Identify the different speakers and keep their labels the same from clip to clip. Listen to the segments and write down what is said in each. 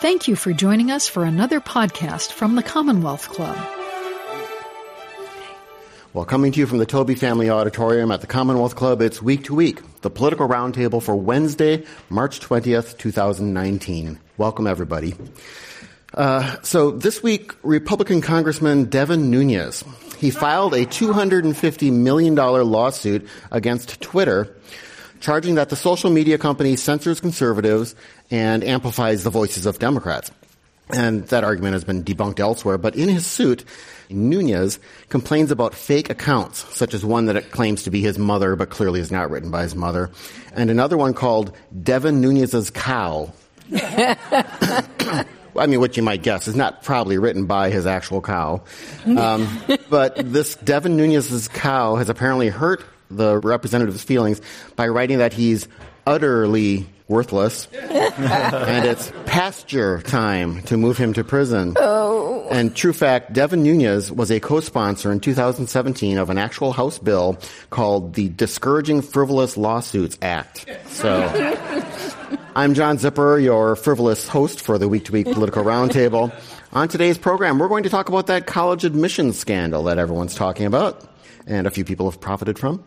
Speaker 1: Thank you for joining us for another podcast from the Commonwealth Club.
Speaker 2: Well, coming to you from the Taube Family Auditorium at the Commonwealth Club, it's Week to Week, the political roundtable for Wednesday, March 20th, 2019. Welcome, everybody. Uh, so this week, Republican Congressman Devin Nunes, he filed a $250 million lawsuit against Twitter, charging that the social media company censors conservatives and amplifies the voices of Democrats. And that argument has been debunked elsewhere, but in his suit, Nunes complains about fake accounts, such as one that claims to be his mother, but clearly is not written by his mother, and another one called Devin Nunes's Cow. I mean, what you might guess is not probably written by his actual cow. Um, but this Devin Nunes's cow has apparently hurt the representative's feelings by writing that he's utterly worthless and it's pasture time to move him to prison.
Speaker 3: Oh.
Speaker 2: And true fact, Devin Nunes was a co-sponsor in 2017 of an actual House bill called the Discouraging Frivolous Lawsuits Act. So I'm John Zipperer, your frivolous host for the Week to Week Political Roundtable. On today's program, we're going to talk about that college admissions scandal that everyone's talking about and a few people have profited from.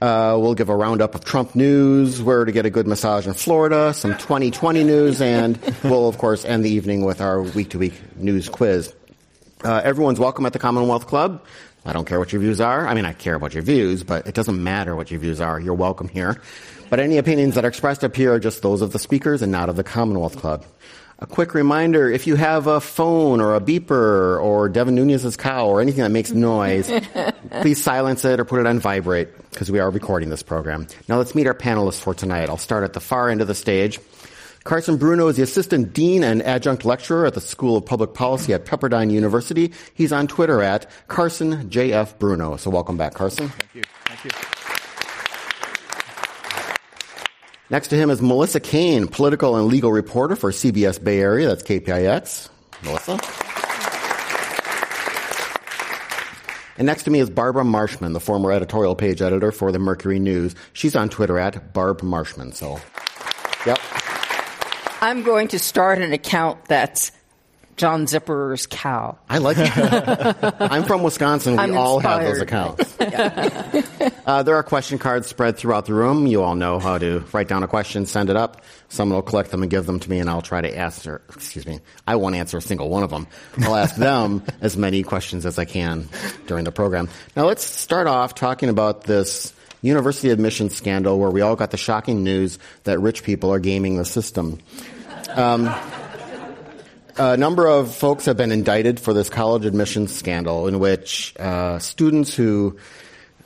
Speaker 2: Uh, we'll give a roundup of Trump news, where to get a good massage in Florida, some 2020 news, and we'll, of course, end the evening with our week to week news quiz. Uh, everyone's welcome at the Commonwealth Club. I don't care what your views are. I mean, I care about your views, but it doesn't matter what your views are. You're welcome here. But any opinions that are expressed up here are just those of the speakers and not of the Commonwealth Club. A quick reminder, if you have a phone or a beeper or Devin Nunes's cow or anything that makes noise, please silence it or put it on vibrate because we are recording this program. Now let's meet our panelists for tonight. I'll start at the far end of the stage. Carson Bruno is the assistant dean and adjunct lecturer at the School of Public Policy at Pepperdine University. He's on Twitter at Carson JF Bruno. So welcome back, Carson.
Speaker 4: Thank you. Thank you.
Speaker 2: Next to him is Melissa Caen, political and legal reporter for CBS Bay Area. That's KPIX. Melissa. And next to me is Barbara Marshman, the former editorial page editor for the Mercury News. She's on Twitter at Barb Marshman. So, yep.
Speaker 3: I'm going to start an account that's John Zipperer's cow.
Speaker 2: I like it. I'm from Wisconsin. We
Speaker 3: I'm
Speaker 2: all have those accounts. uh, there are question cards spread throughout the room. You all know how to write down a question, send it up. Someone will collect them and give them to me, and I'll try to answer. Excuse me. I won't answer a single one of them. I'll ask them as many questions as I can during the program. Now let's start off talking about this university admission scandal where we all got the shocking news that rich people are gaming the system. Um, a number of folks have been indicted for this college admissions scandal in which uh, students who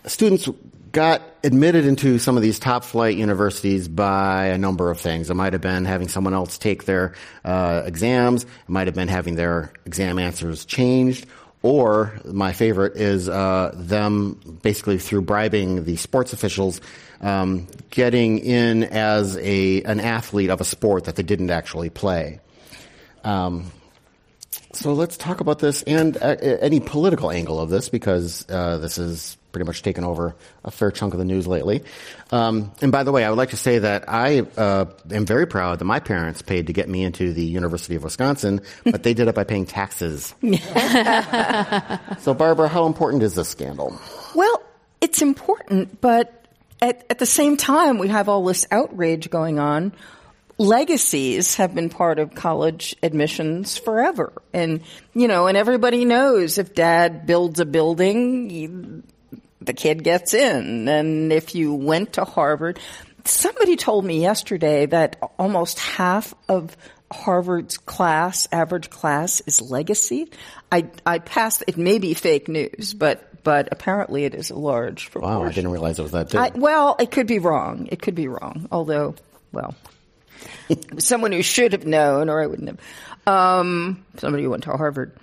Speaker 2: students got admitted into some of these top flight universities by a number of things. It might have been having someone else take their uh, exams. It might have been having their exam answers changed. Or my favorite is uh, them basically through bribing the sports officials, um, getting in as a an athlete of a sport that they didn't actually play. Um, so let's talk about this and uh, any political angle of this because uh, this has pretty much taken over a fair chunk of the news lately. Um, and by the way, I would like to say that I uh, am very proud that my parents paid to get me into the University of Wisconsin, but they did it by paying taxes. so, Barbara, how important is this scandal?
Speaker 3: Well, it's important, but at, at the same time, we have all this outrage going on. Legacies have been part of college admissions forever. And, you know, and everybody knows if dad builds a building, the kid gets in. And if you went to Harvard, somebody told me yesterday that almost half of Harvard's class, average class, is legacy. I, I passed, it may be fake news, but, but apparently it is a large proportion.
Speaker 2: Wow, I didn't realize it was that big.
Speaker 3: I, well, it could be wrong. It could be wrong. Although, well, someone who should have known, or I wouldn't have. Um, somebody who went to Harvard.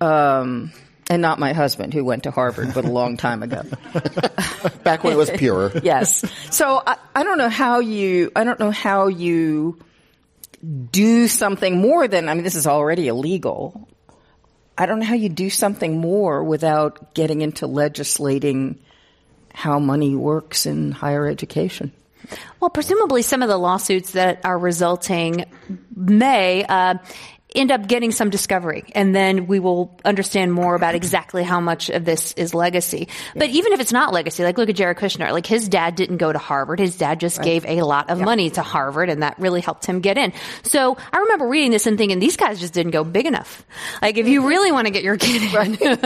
Speaker 3: Um, and not my husband who went to Harvard, but a long time ago.
Speaker 2: Back when it was pure.
Speaker 3: yes. So I, I don't know how you, I don't know how you do something more than, I mean, this is already illegal. I don't know how you do something more without getting into legislating how money works in higher education.
Speaker 4: Well, presumably some of the lawsuits that are resulting may uh, end up getting some discovery and then we will understand more about exactly how much of this is legacy. But even if it's not legacy, like look at Jared Kushner, like his dad didn't go to Harvard. His dad just right. gave a lot of yeah. money to Harvard and that really helped him get in. So I remember reading this and thinking these guys just didn't go big enough. Like if you really want to get your kid in,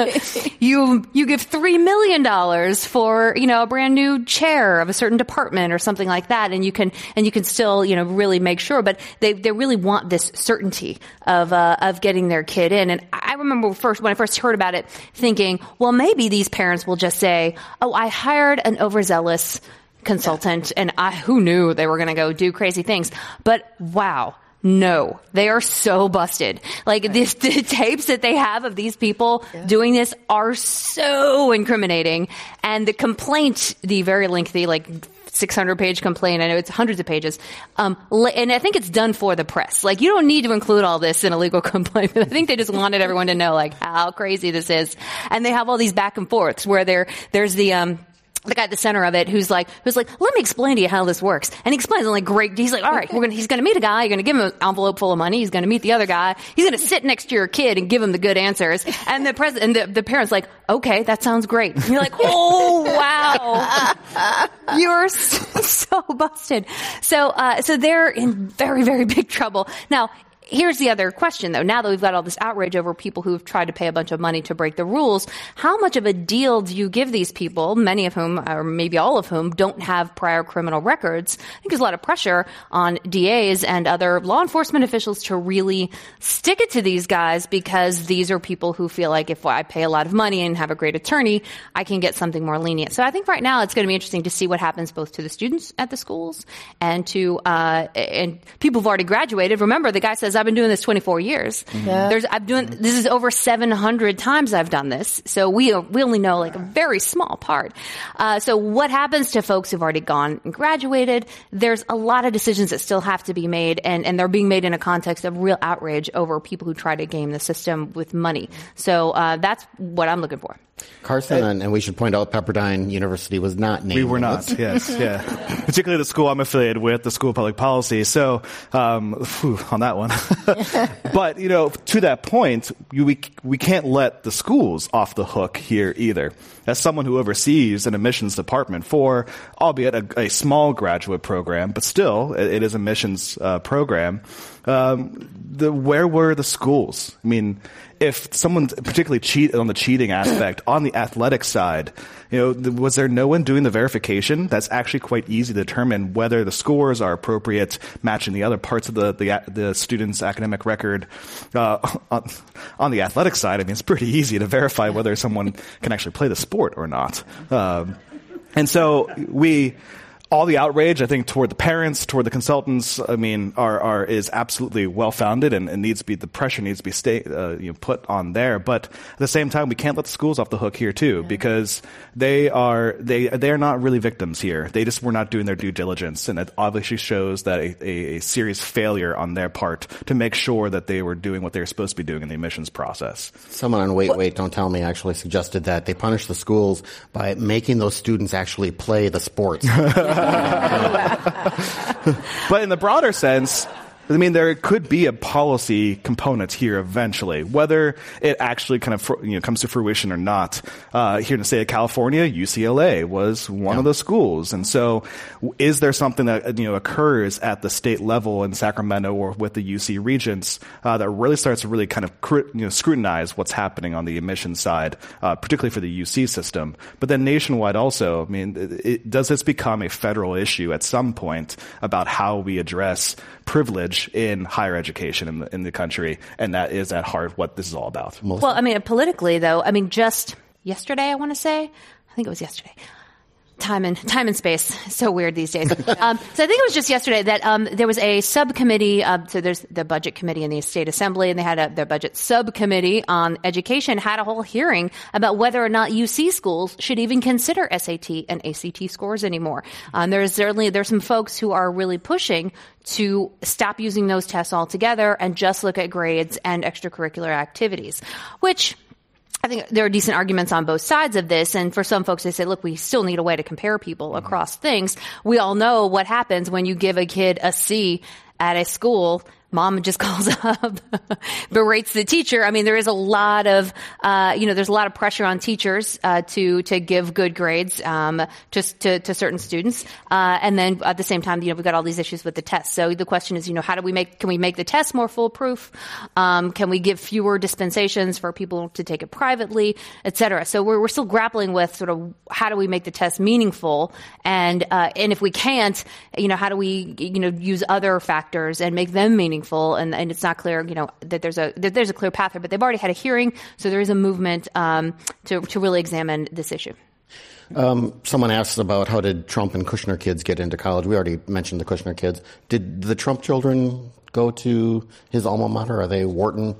Speaker 4: you, you give three million dollars for, you know, a brand new chair of a certain department or something like that. And you can, and you can still, you know, really make sure, but they, they really want this certainty of uh, of getting their kid in. And I remember first when I first heard about it, thinking, well, maybe these parents will just say, "Oh, I hired an overzealous." consultant and I, who knew they were going to go do crazy things. But wow, no, they are so busted. Like this, the tapes that they have of these people yeah. doing this are so incriminating. And the complaint, the very lengthy, like 600 page complaint. I know it's hundreds of pages. Um, and I think it's done for the press. Like you don't need to include all this in a legal complaint. I think they just wanted everyone to know like how crazy this is. And they have all these back and forths where there, there's the, um, the guy at the center of it who's like, who's like, let me explain to you how this works. And he explains it like great. He's like, all right, we're gonna, he's gonna meet a guy. You're gonna give him an envelope full of money. He's gonna meet the other guy. He's gonna sit next to your kid and give him the good answers. And the president, and the, the parent's like, okay, that sounds great. And you're like, oh wow, you're so busted. So, uh, so they're in very, very big trouble. Now, Here's the other question though. Now that we've got all this outrage over people who've tried to pay a bunch of money to break the rules, how much of a deal do you give these people, many of whom, or maybe all of whom, don't have prior criminal records? I think there's a lot of pressure on DAs and other law enforcement officials to really stick it to these guys because these are people who feel like if I pay a lot of money and have a great attorney, I can get something more lenient. So I think right now it's going to be interesting to see what happens both to the students at the schools and to, uh, and people who've already graduated. Remember, the guy says, I've been doing this 24 years. Mm-hmm. Yeah. There's, I'm doing, this is over 700 times I've done this. So we, we only know like a very small part. Uh, so what happens to folks who've already gone and graduated? There's a lot of decisions that still have to be made and, and they're being made in a context of real outrage over people who try to game the system with money. So, uh, that's what I'm looking for.
Speaker 2: Carson, and, and, we should point out Pepperdine University was not named.
Speaker 5: We were not, yes, yeah. Particularly the school I'm affiliated with, the School of Public Policy. So, um, whew, on that one. but, you know, to that point, you, we, we can't let the schools off the hook here either. As someone who oversees an admissions department for, albeit a, a small graduate program, but still, it, it is a missions uh, program, um, the, where were the schools? I mean, if someone particularly cheat on the cheating aspect on the athletic side, you know, was there no one doing the verification? That's actually quite easy to determine whether the scores are appropriate, matching the other parts of the the, the student's academic record. Uh, on, on, the athletic side, I mean, it's pretty easy to verify whether someone can actually play the sport or not. Um, and so we all the outrage, I think, toward the parents, toward the consultants, I mean, are, are is absolutely well founded and, and, needs to be the pressure needs to be stay, uh, you know, put on there. But at the same time, we can't let the schools off the hook here too, yeah. because they are they they are not really victims here. They just were not doing their due diligence, and it obviously shows that a, a, a serious failure on their part to make sure that they were doing what they were supposed to be doing in the admissions process.
Speaker 2: Someone on Wait Wait Don't Tell Me actually suggested that they punish the schools by making those students actually play the sports.
Speaker 5: but in the broader sense, I mean, there could be a policy component here eventually, whether it actually kind of you know comes to fruition or not. Uh, here in the state of California, UCLA was one yeah. of the schools, and so is there something that you know occurs at the state level in Sacramento or with the UC regents uh, that really starts to really kind of you know scrutinize what's happening on the admission side, uh, particularly for the UC system, but then nationwide also. I mean, it, it, does this become a federal issue at some point about how we address privilege in higher education in the, in the country, and that is at heart what this is all about.
Speaker 4: Well, I mean, politically though, I mean, just yesterday, I want to say, I think it was yesterday time and time and space so weird these days. Um, so I think it was just yesterday that um, there was a subcommittee. Uh, so there's the budget committee in the state assembly, and they had a, their budget subcommittee on education had a whole hearing about whether or not UC schools should even consider SAT and ACT scores anymore. Um, there's certainly there's some folks who are really pushing to stop using those tests altogether and just look at grades and extracurricular activities, which I think there are decent arguments on both sides of this. And for some folks, they say, look, we still need a way to compare people
Speaker 2: Mm-hmm.
Speaker 4: across things. We all know what happens when you give a kid a C at a school. Mom just calls up, berates the teacher. I mean, there is a lot of, uh, you know, there's a lot of pressure on teachers uh, to to give good grades um, just to, to certain students, uh, and then at the same time, you know, we've got all these issues with the tests. So the question is, you know, how do we make can we make the test more foolproof? Um, can we give fewer dispensations for people to take it privately, et cetera? So we're we're still grappling with sort of how do we make the test meaningful, and uh, and if we can't, you know, how do we you know use other factors and make them meaningful? And, and it's not clear, you know, that there's a that there's a clear path here. But they've already had a hearing, so there is a movement um, to to really examine this issue.
Speaker 2: Someone asked about how did Trump and Kushner kids get into college. We already mentioned the Kushner kids. Did the Trump children go to his alma mater? Are they Wharton?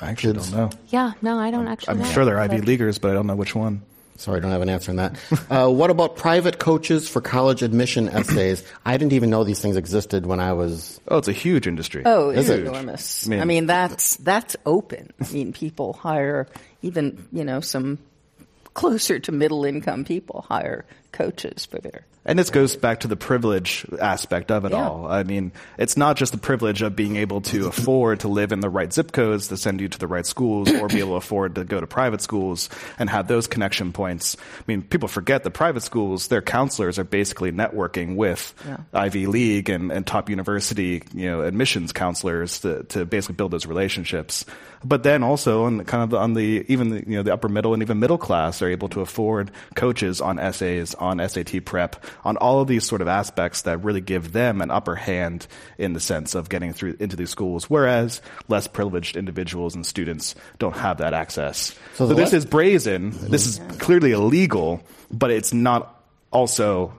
Speaker 5: I actually
Speaker 2: Kids.
Speaker 5: don't know.
Speaker 4: Yeah, no, I don't actually.
Speaker 5: I'm
Speaker 4: know.
Speaker 5: sure they're Ivy Leaguers, but I don't know which one.
Speaker 2: Sorry, I don't have an answer on that. uh, what about private coaches for college admission essays? I didn't even know these things existed when I was.
Speaker 5: Oh, it's a huge industry.
Speaker 3: Oh, it's
Speaker 2: Is it?
Speaker 3: enormous.
Speaker 5: I mean-
Speaker 3: I mean, that's that's open. I mean, people hire even you know some closer to middle income people hire coaches for their.
Speaker 5: And this goes back to the privilege aspect of it
Speaker 3: Yeah.
Speaker 5: all. I mean, it's not just the privilege of being able to afford to live in the right zip codes to send you to the right schools or be able to afford to go to private schools and have those connection points. I mean, people forget that private schools, their counselors are basically networking with
Speaker 3: Yeah.
Speaker 5: Ivy League and, and top university, you know, admissions counselors to, to basically build those relationships. But then also on the, kind of on the, even the, you know, the upper middle and even middle class are able to afford coaches on essays, on SAT prep, on all of these sort of aspects that really give them an upper hand in the sense of getting through into these schools, whereas less privileged individuals and students don't have that access.
Speaker 2: So
Speaker 5: So,
Speaker 2: the
Speaker 5: this
Speaker 2: le-
Speaker 5: is brazen. This is clearly illegal, but it's not also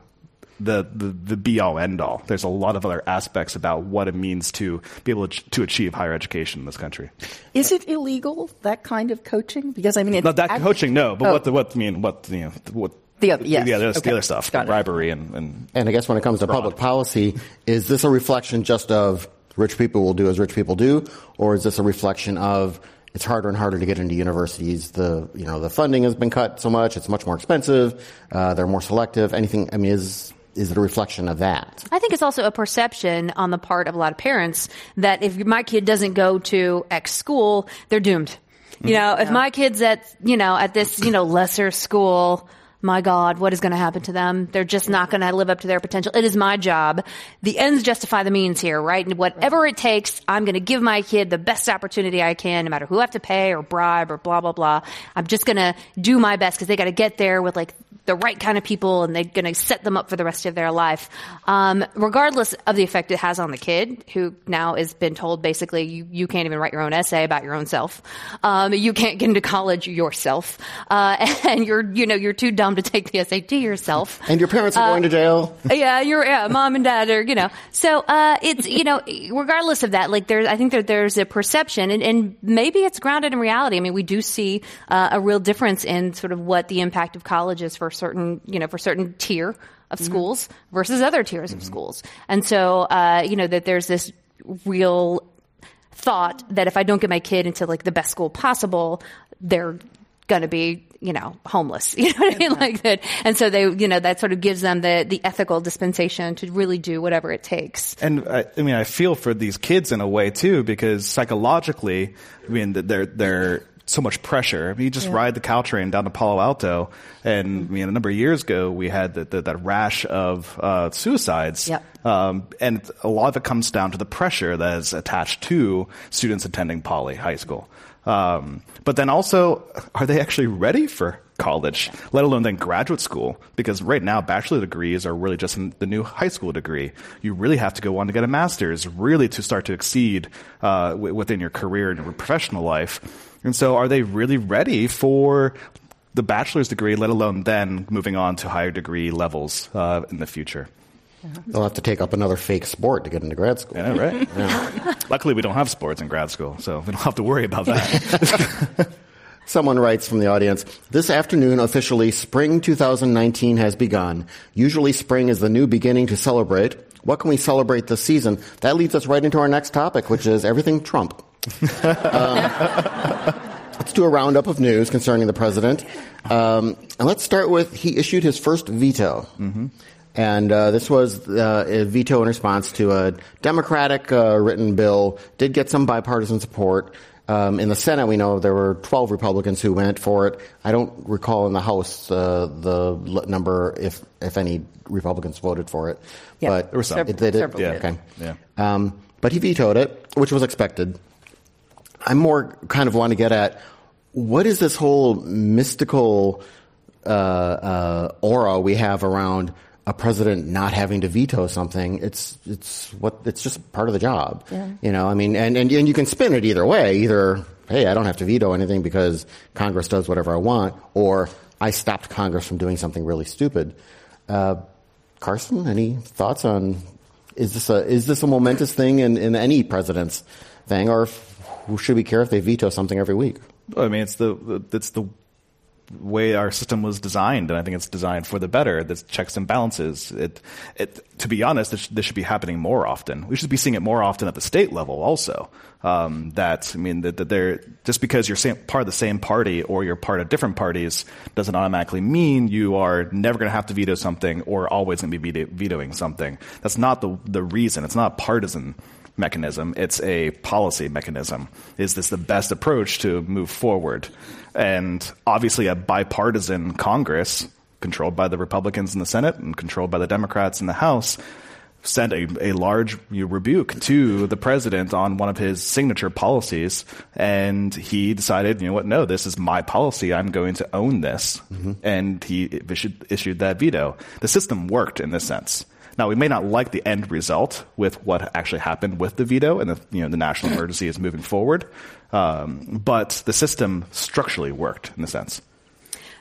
Speaker 5: the, the, the be all end all. There's a lot of other aspects about what it means to be able to, to achieve higher education in this country.
Speaker 3: Is it illegal that kind of coaching? Because I mean, it's
Speaker 5: Not that
Speaker 3: act-
Speaker 5: coaching, no, but
Speaker 3: Oh.
Speaker 5: what the, what, I mean, what, you know, what,
Speaker 3: The other- yes.
Speaker 5: yeah, the,
Speaker 3: Okay.
Speaker 5: the other stuff,
Speaker 3: Got
Speaker 5: bribery and, and
Speaker 2: And I guess when it comes to public policy, is this a reflection just of rich people will do as rich people do, or is this a reflection of it's harder and harder to get into universities? The you know the funding has been cut so much; it's much more expensive. Uh, they're more selective. Anything? I mean, is is it a reflection of that?
Speaker 4: I think it's also a perception on the part of a lot of parents that if my kid doesn't go to X school, they're doomed. You know, if my kid's at, you know, at this, you know, lesser school, my God, what is going to happen to them? They're just not going to live up to their potential. It is my job. The ends justify the means here, right? And whatever it takes, I'm going to give my kid the best opportunity I can, no matter who I have to pay or bribe or blah, blah, blah. I'm just going to do my best because they got to get there with like the right kind of people and they're going to set them up for the rest of their life. Um, regardless of the effect it has on the kid, who now has been told basically you, you can't even write your own essay about your own self. Um, you can't get into college yourself. Uh, and you're, you know, you're too dumb to take the SAT yourself.
Speaker 2: And your parents are going to jail.
Speaker 4: yeah, you're, yeah, mom and dad are, you know, so, uh, it's, you know, regardless of that, like there's, I think that there's a perception and, and maybe it's grounded in reality. I mean, we do see, uh, a real difference in sort of what the impact of college is for certain, you know, for certain tier of schools versus other tiers of schools. And so, uh, you know, that there's this real thought that if I don't get my kid into like the best school possible, they're going to be, you know, homeless. You know what I mean? Like that. And so they, you know, that sort of gives them the, the ethical dispensation to really do whatever it takes.
Speaker 5: And I, I mean, I feel for these kids in a way too, because psychologically, I mean, they're they're so much pressure. I mean, you just ride the Caltrain down to Palo Alto, and I mean, a number of years ago, we had the, the, that rash of uh, suicides.
Speaker 3: Yep.
Speaker 5: Um, and a lot of it comes down to the pressure that is attached to students attending Paly high school. Um, but then also, are they actually ready for college, let alone then graduate school? Because right now, bachelor degrees are really just the new high school degree. You really have to go on to get a master's, really to start to exceed uh, w- within your career and your professional life. And so, are they really ready for the bachelor's degree, let alone then moving on to higher degree levels uh, in the future?
Speaker 2: They'll have to take up another fake sport to get into grad school.
Speaker 5: Yeah, right. Luckily, we don't have sports in grad school, so we don't have to worry about that.
Speaker 2: Someone writes from the audience, this afternoon officially spring 2019 has begun. Usually spring is the new beginning to celebrate. What can we celebrate this season? That leads us right into our next topic, which is everything Trump. Um, let's do a roundup of news concerning the president. Um, and let's start with he issued his first veto. Mm-hmm. And uh, this was uh, a veto in response to a Democratic uh, written bill, did get some bipartisan support. Um, in the Senate, we know there were 12 Republicans who went for it. I don't recall in the House uh, the number, if if any Republicans voted for it.
Speaker 3: Yeah,
Speaker 2: but
Speaker 3: there were some.
Speaker 2: It, they did.
Speaker 3: Several
Speaker 2: yeah. Okay.
Speaker 5: Yeah.
Speaker 2: Um, but he vetoed it, which was expected. I more kind of want to get at what is this whole mystical uh, uh, aura we have around a president not having to veto something? It's it's what it's just part of the job.
Speaker 3: Yeah.
Speaker 2: You know, I mean, and, and and you can spin it either way. Either hey, I don't have to veto anything because Congress does whatever I want, or I stopped Congress from doing something really stupid. Uh, Carson, any thoughts on is this a is this a momentous thing in, in any president's thing, or should we care if they veto something every week?
Speaker 5: I mean, it's the it's the way our system was designed, and I think it's designed for the better. There's checks and balances. It, it, to be honest, this, this should be happening more often. We should be seeing it more often at the state level, also. Um, that I mean, that, that they're just because you're same, part of the same party or you're part of different parties doesn't automatically mean you are never going to have to veto something or always going to be veto- vetoing something. That's not the the reason. It's not partisan mechanism. It's a policy mechanism. Is this the best approach to move forward? And obviously, a bipartisan Congress, controlled by the Republicans in the Senate and controlled by the Democrats in the House, sent a, a large rebuke to the president on one of his signature policies. And he decided, you know what, no, this is my policy. I'm going to own this. Mm-hmm. And he issued, issued that veto. The system worked in this sense. Now, we may not like the end result with what actually happened with the veto and the, you know, the national emergency is moving forward. Um, but the system structurally worked in a sense.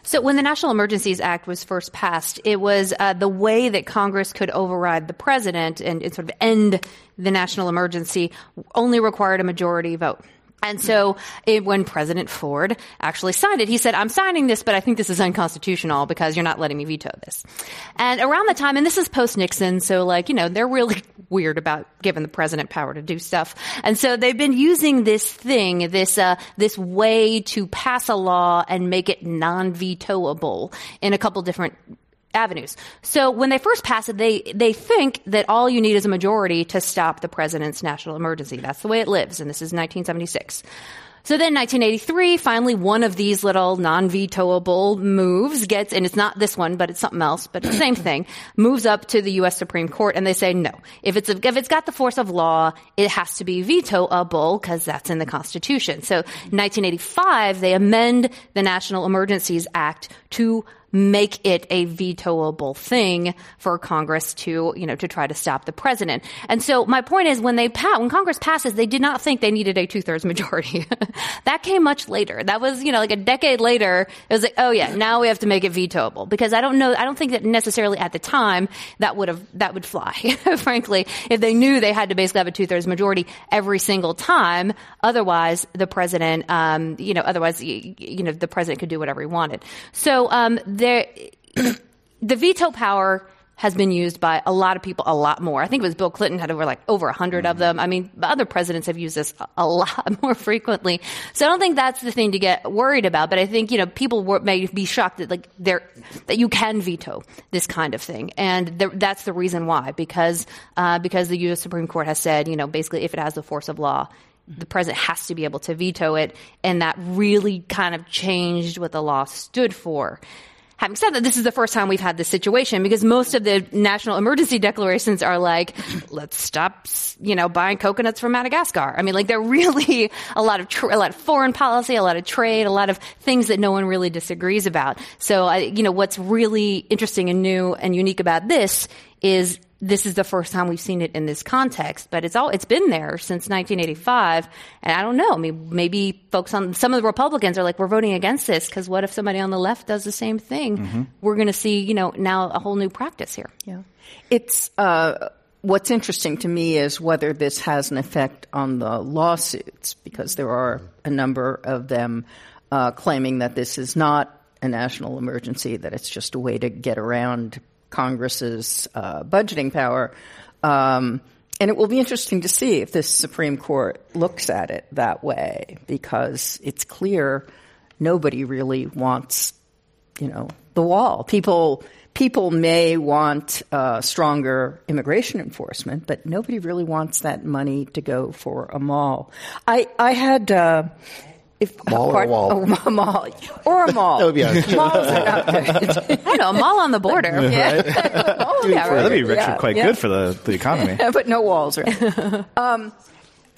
Speaker 4: So when the National Emergencies Act was first passed, it was uh, the way that Congress could override the president and, and sort of end the national emergency only required a majority vote. And so it, when President Ford actually signed it, he said, I'm signing this, but I think this is unconstitutional because you're not letting me veto this. And around the time, and this is post Nixon, so like, you know, they're really weird about giving the president power to do stuff. And so they've been using this thing, this, uh, this way to pass a law and make it non-vetoable in a couple different avenues. So when they first pass it, they, they think that all you need is a majority to stop the president's national emergency. That's the way it lives, and this is 1976. So then 1983, finally one of these little non-vetoable moves gets, and it's not this one, but it's something else, but the same thing, moves up to the U.S. Supreme Court and they say no. If it's, if it's got the force of law, it has to be vetoable because that's in the Constitution. So 1985, they amend the National Emergencies Act to make it a vetoable thing for Congress to, you know, to try to stop the president. And so my point is when they when Congress passes, they did not think they needed a two thirds majority. that came much later. That was, you know, like a decade later. It was like, oh yeah, now we have to make it vetoable because I don't know, I don't think that necessarily at the time that would have, that would fly, frankly, if they knew they had to basically have a two thirds majority every single time. Otherwise, the president, um, you know, otherwise, you know, the president could do whatever he wanted. So, um, there, the veto power has been used by a lot of people a lot more. I think it was Bill Clinton had over like over a 100 of them. I mean, other presidents have used this a, lot more frequently. So I don't think that's the thing to get worried about. But I think you know people were, may be shocked that like there that you can veto this kind of thing, and that's the reason why because uh, because the U.S. Supreme Court has said you know basically if it has the force of law. The president has to be able to veto it, and that really kind of changed what the law stood for. Having said that, this is the first time we've had this situation because most of the national emergency declarations are like, let's stop, you know, buying coconuts from Madagascar. I mean, like they're really a lot of a lot of foreign policy, a lot of trade, a lot of things that no one really disagrees about. So, I, you know, what's really interesting and new and unique about this is this is the first time we've seen it in this context, but it's all it's been there since 1985. And I don't know, I mean, maybe folks on some of the Republicans are like, we're voting against this because what if somebody on the left does the same thing?
Speaker 3: Mm-hmm.
Speaker 4: We're going to see, you know, now a whole new practice here.
Speaker 3: Yeah. It's, uh, what's interesting to me is whether this has an effect on the lawsuits, because there are a number of them uh, claiming that this is not a national emergency, that it's just a way to get around Congress's uh, budgeting power. Um, and it will be interesting to see if this Supreme Court looks at it that way because it's clear nobody really wants, you know, the wall. People people may want uh, stronger immigration enforcement, but nobody really wants that money to go for a mall. I I had. Uh, if,
Speaker 2: Mall or a wall?
Speaker 3: Oh, a mall. Or a mall.
Speaker 2: That would be a-
Speaker 3: Malls are not good.
Speaker 4: I know, a mall on the border.
Speaker 3: yeah. Oh, yeah,
Speaker 5: That'd be
Speaker 3: right.
Speaker 5: actually
Speaker 3: Yeah,
Speaker 5: quite
Speaker 3: yeah.
Speaker 5: good for the, the economy.
Speaker 3: but no walls around. um,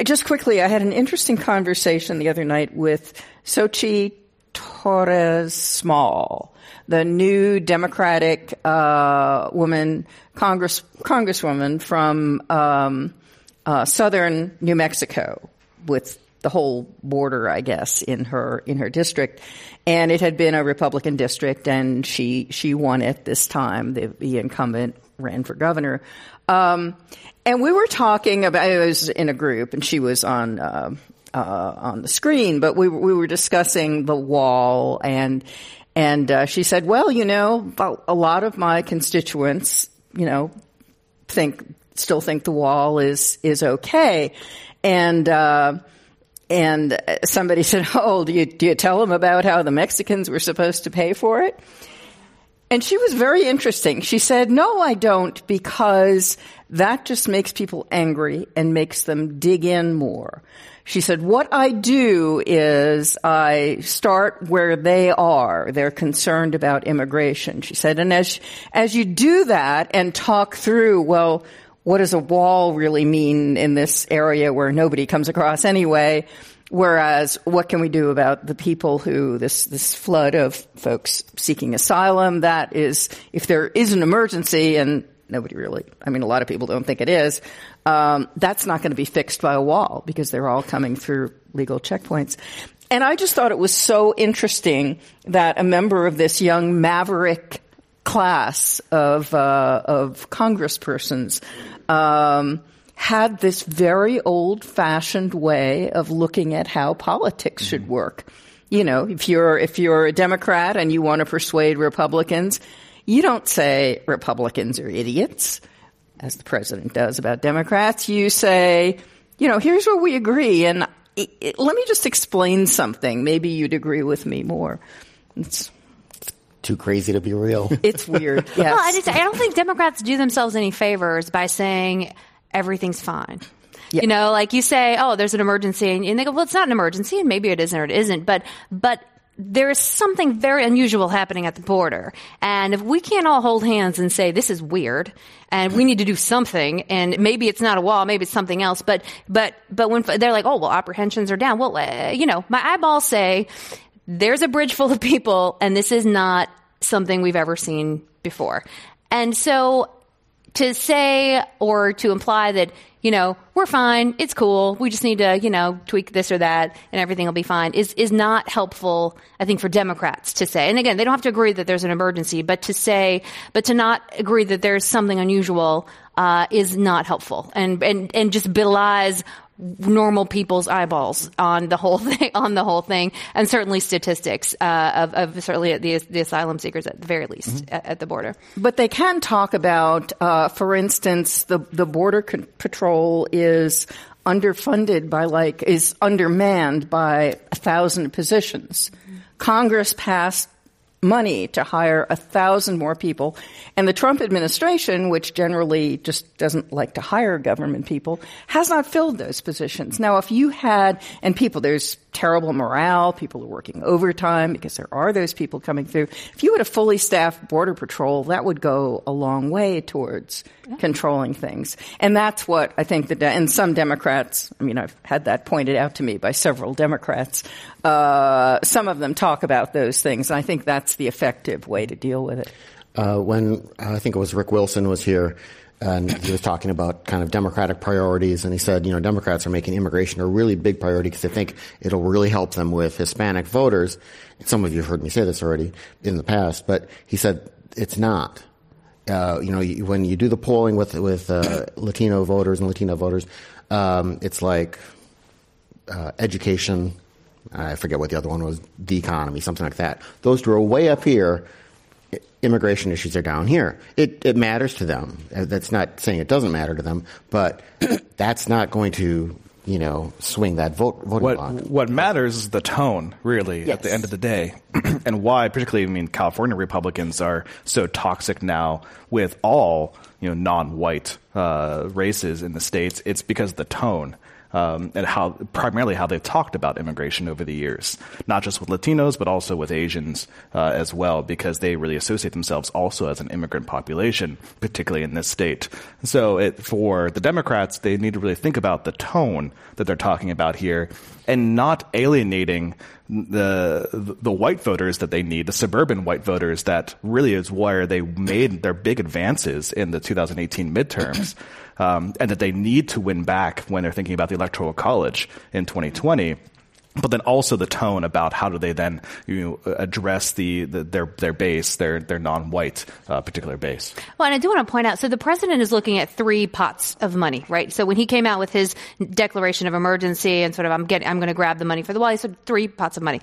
Speaker 3: just quickly, I had an interesting conversation the other night with Xochitl Torres Small, the new Democratic uh, woman, Congress Congresswoman from um, uh, southern New Mexico, with the whole border, I guess, in her in her district, and it had been a Republican district, and she she won it this time. The, the incumbent ran for governor, um, and we were talking about. I was in a group, and she was on. Uh, uh, on the screen, but we we were discussing the wall, and and uh, she said, "Well, you know, a- lot of my constituents, you know, think still think the wall is is okay," and. And somebody said, "Oh, do you do you tell them about how the Mexicans were supposed to pay for it?" And she was very interesting. She said, "No, I don't, because that just makes people angry and makes them dig in more." She said, "What I do is I start where they are. They're concerned about immigration." She said, "And as as you do that and talk through, well, what does a wall really mean in this area where nobody comes across anyway?" Whereas, what can we do about the people who this this flood of folks seeking asylum? That is, if there is an emergency, and nobody really, I mean, a lot of people don't think it is. Um, that's not going to be fixed by a wall because they're all coming through legal checkpoints. And I just thought it was so interesting that a member of this young maverick class of uh, of congresspersons um, had this very old fashioned way of looking at how politics should work. You know, if you're if you're a Democrat and you want to persuade Republicans, you don't say Republicans are idiots, as the president does about Democrats. You say, you know, here's where we agree, and it, it- let me just explain something. Maybe you'd agree with me more. It's
Speaker 2: Too crazy to be real.
Speaker 3: it's weird. Yes.
Speaker 4: Well, I, just, I don't think Democrats do themselves any favors by saying everything's fine.
Speaker 3: Yeah.
Speaker 4: You know, like you say, oh, there's an emergency, and, and they go, well, it's not an emergency, and maybe it isn't or it isn't, but but there is something very unusual happening at the border, and if we can't all hold hands and say this is weird, and we need to do something, and maybe it's not a wall, maybe it's something else, but but but when they're like, oh, well, apprehensions are down, well, uh, you know, my eyeballs say there's a bridge full of people, and this is not something we've ever seen before. And so to say or to imply that, you know, we're fine, it's cool, we just need to, you know, tweak this or that and everything will be fine is, is not helpful, I think, for Democrats to say. And again, they don't have to agree that there's an emergency, but to say, but to not agree that there's something unusual, uh, is not helpful and, and, and just belies normal people's eyeballs on the whole thing, on the whole thing, and certainly statistics uh, of, of certainly the, the asylum seekers at the very least at, at the border.
Speaker 3: But they can talk about, uh, for instance, the the border con- patrol is underfunded by like is undermanned by a thousand positions. Congress passed money to hire a thousand more people, and the Trump administration, which generally just doesn't like to hire government people, has not filled those positions. Now, if you had and people, there's terrible morale. People are working overtime because there are those people coming through. If you had a fully staffed border patrol, that would go a long way towards controlling things. And that's what I think that, and some Democrats, I mean, I've had that pointed out to me by several Democrats. Uh, some of them talk about those things, and I think that's the effective way to deal with it.
Speaker 2: uh, when I think it was Rick Wilson was here, and he was talking about kind of Democratic priorities, and he said, you know, Democrats are making immigration a really big priority because they think it'll really help them with Hispanic voters. Some of you have heard me say this already in the past, but he said it's not. Uh, you know, you, when you do the polling with with uh, Latino voters and Latino voters, um, it's like uh, education. I forget what the other one was. The economy, something like that. Those two are way up here immigration issues are down here. It, it matters to them. Uh, That's not saying it doesn't matter to them, but that's not going to, you know, swing that vote voting
Speaker 5: What
Speaker 2: block.
Speaker 5: what matters is the tone, really, at the end of the day, and why, particularly, I mean, California Republicans are so toxic now with all you know non-white uh, races in the states. It's because of the tone. Um, and how primarily how they've talked about immigration over the years, not just with Latinos but also with Asians uh, as well, because they really associate themselves also as an immigrant population, particularly in this state. So it, for the Democrats, they need to really think about the tone that they're talking about here, and not alienating the the white voters that they need, the suburban white voters that really is where they made their big advances in the 2018 midterms, um, and that they need to win back when they're thinking about the electoral college in 2020 but then also the tone about how do they then you know, address the, the their their base, their their non-white uh, particular base.
Speaker 4: Well, and I do want to point out, so the president is looking at three pots of money, right? So when he came out with his declaration of emergency and sort of, I'm getting, I'm going to grab the money for the wall, he said three pots of money.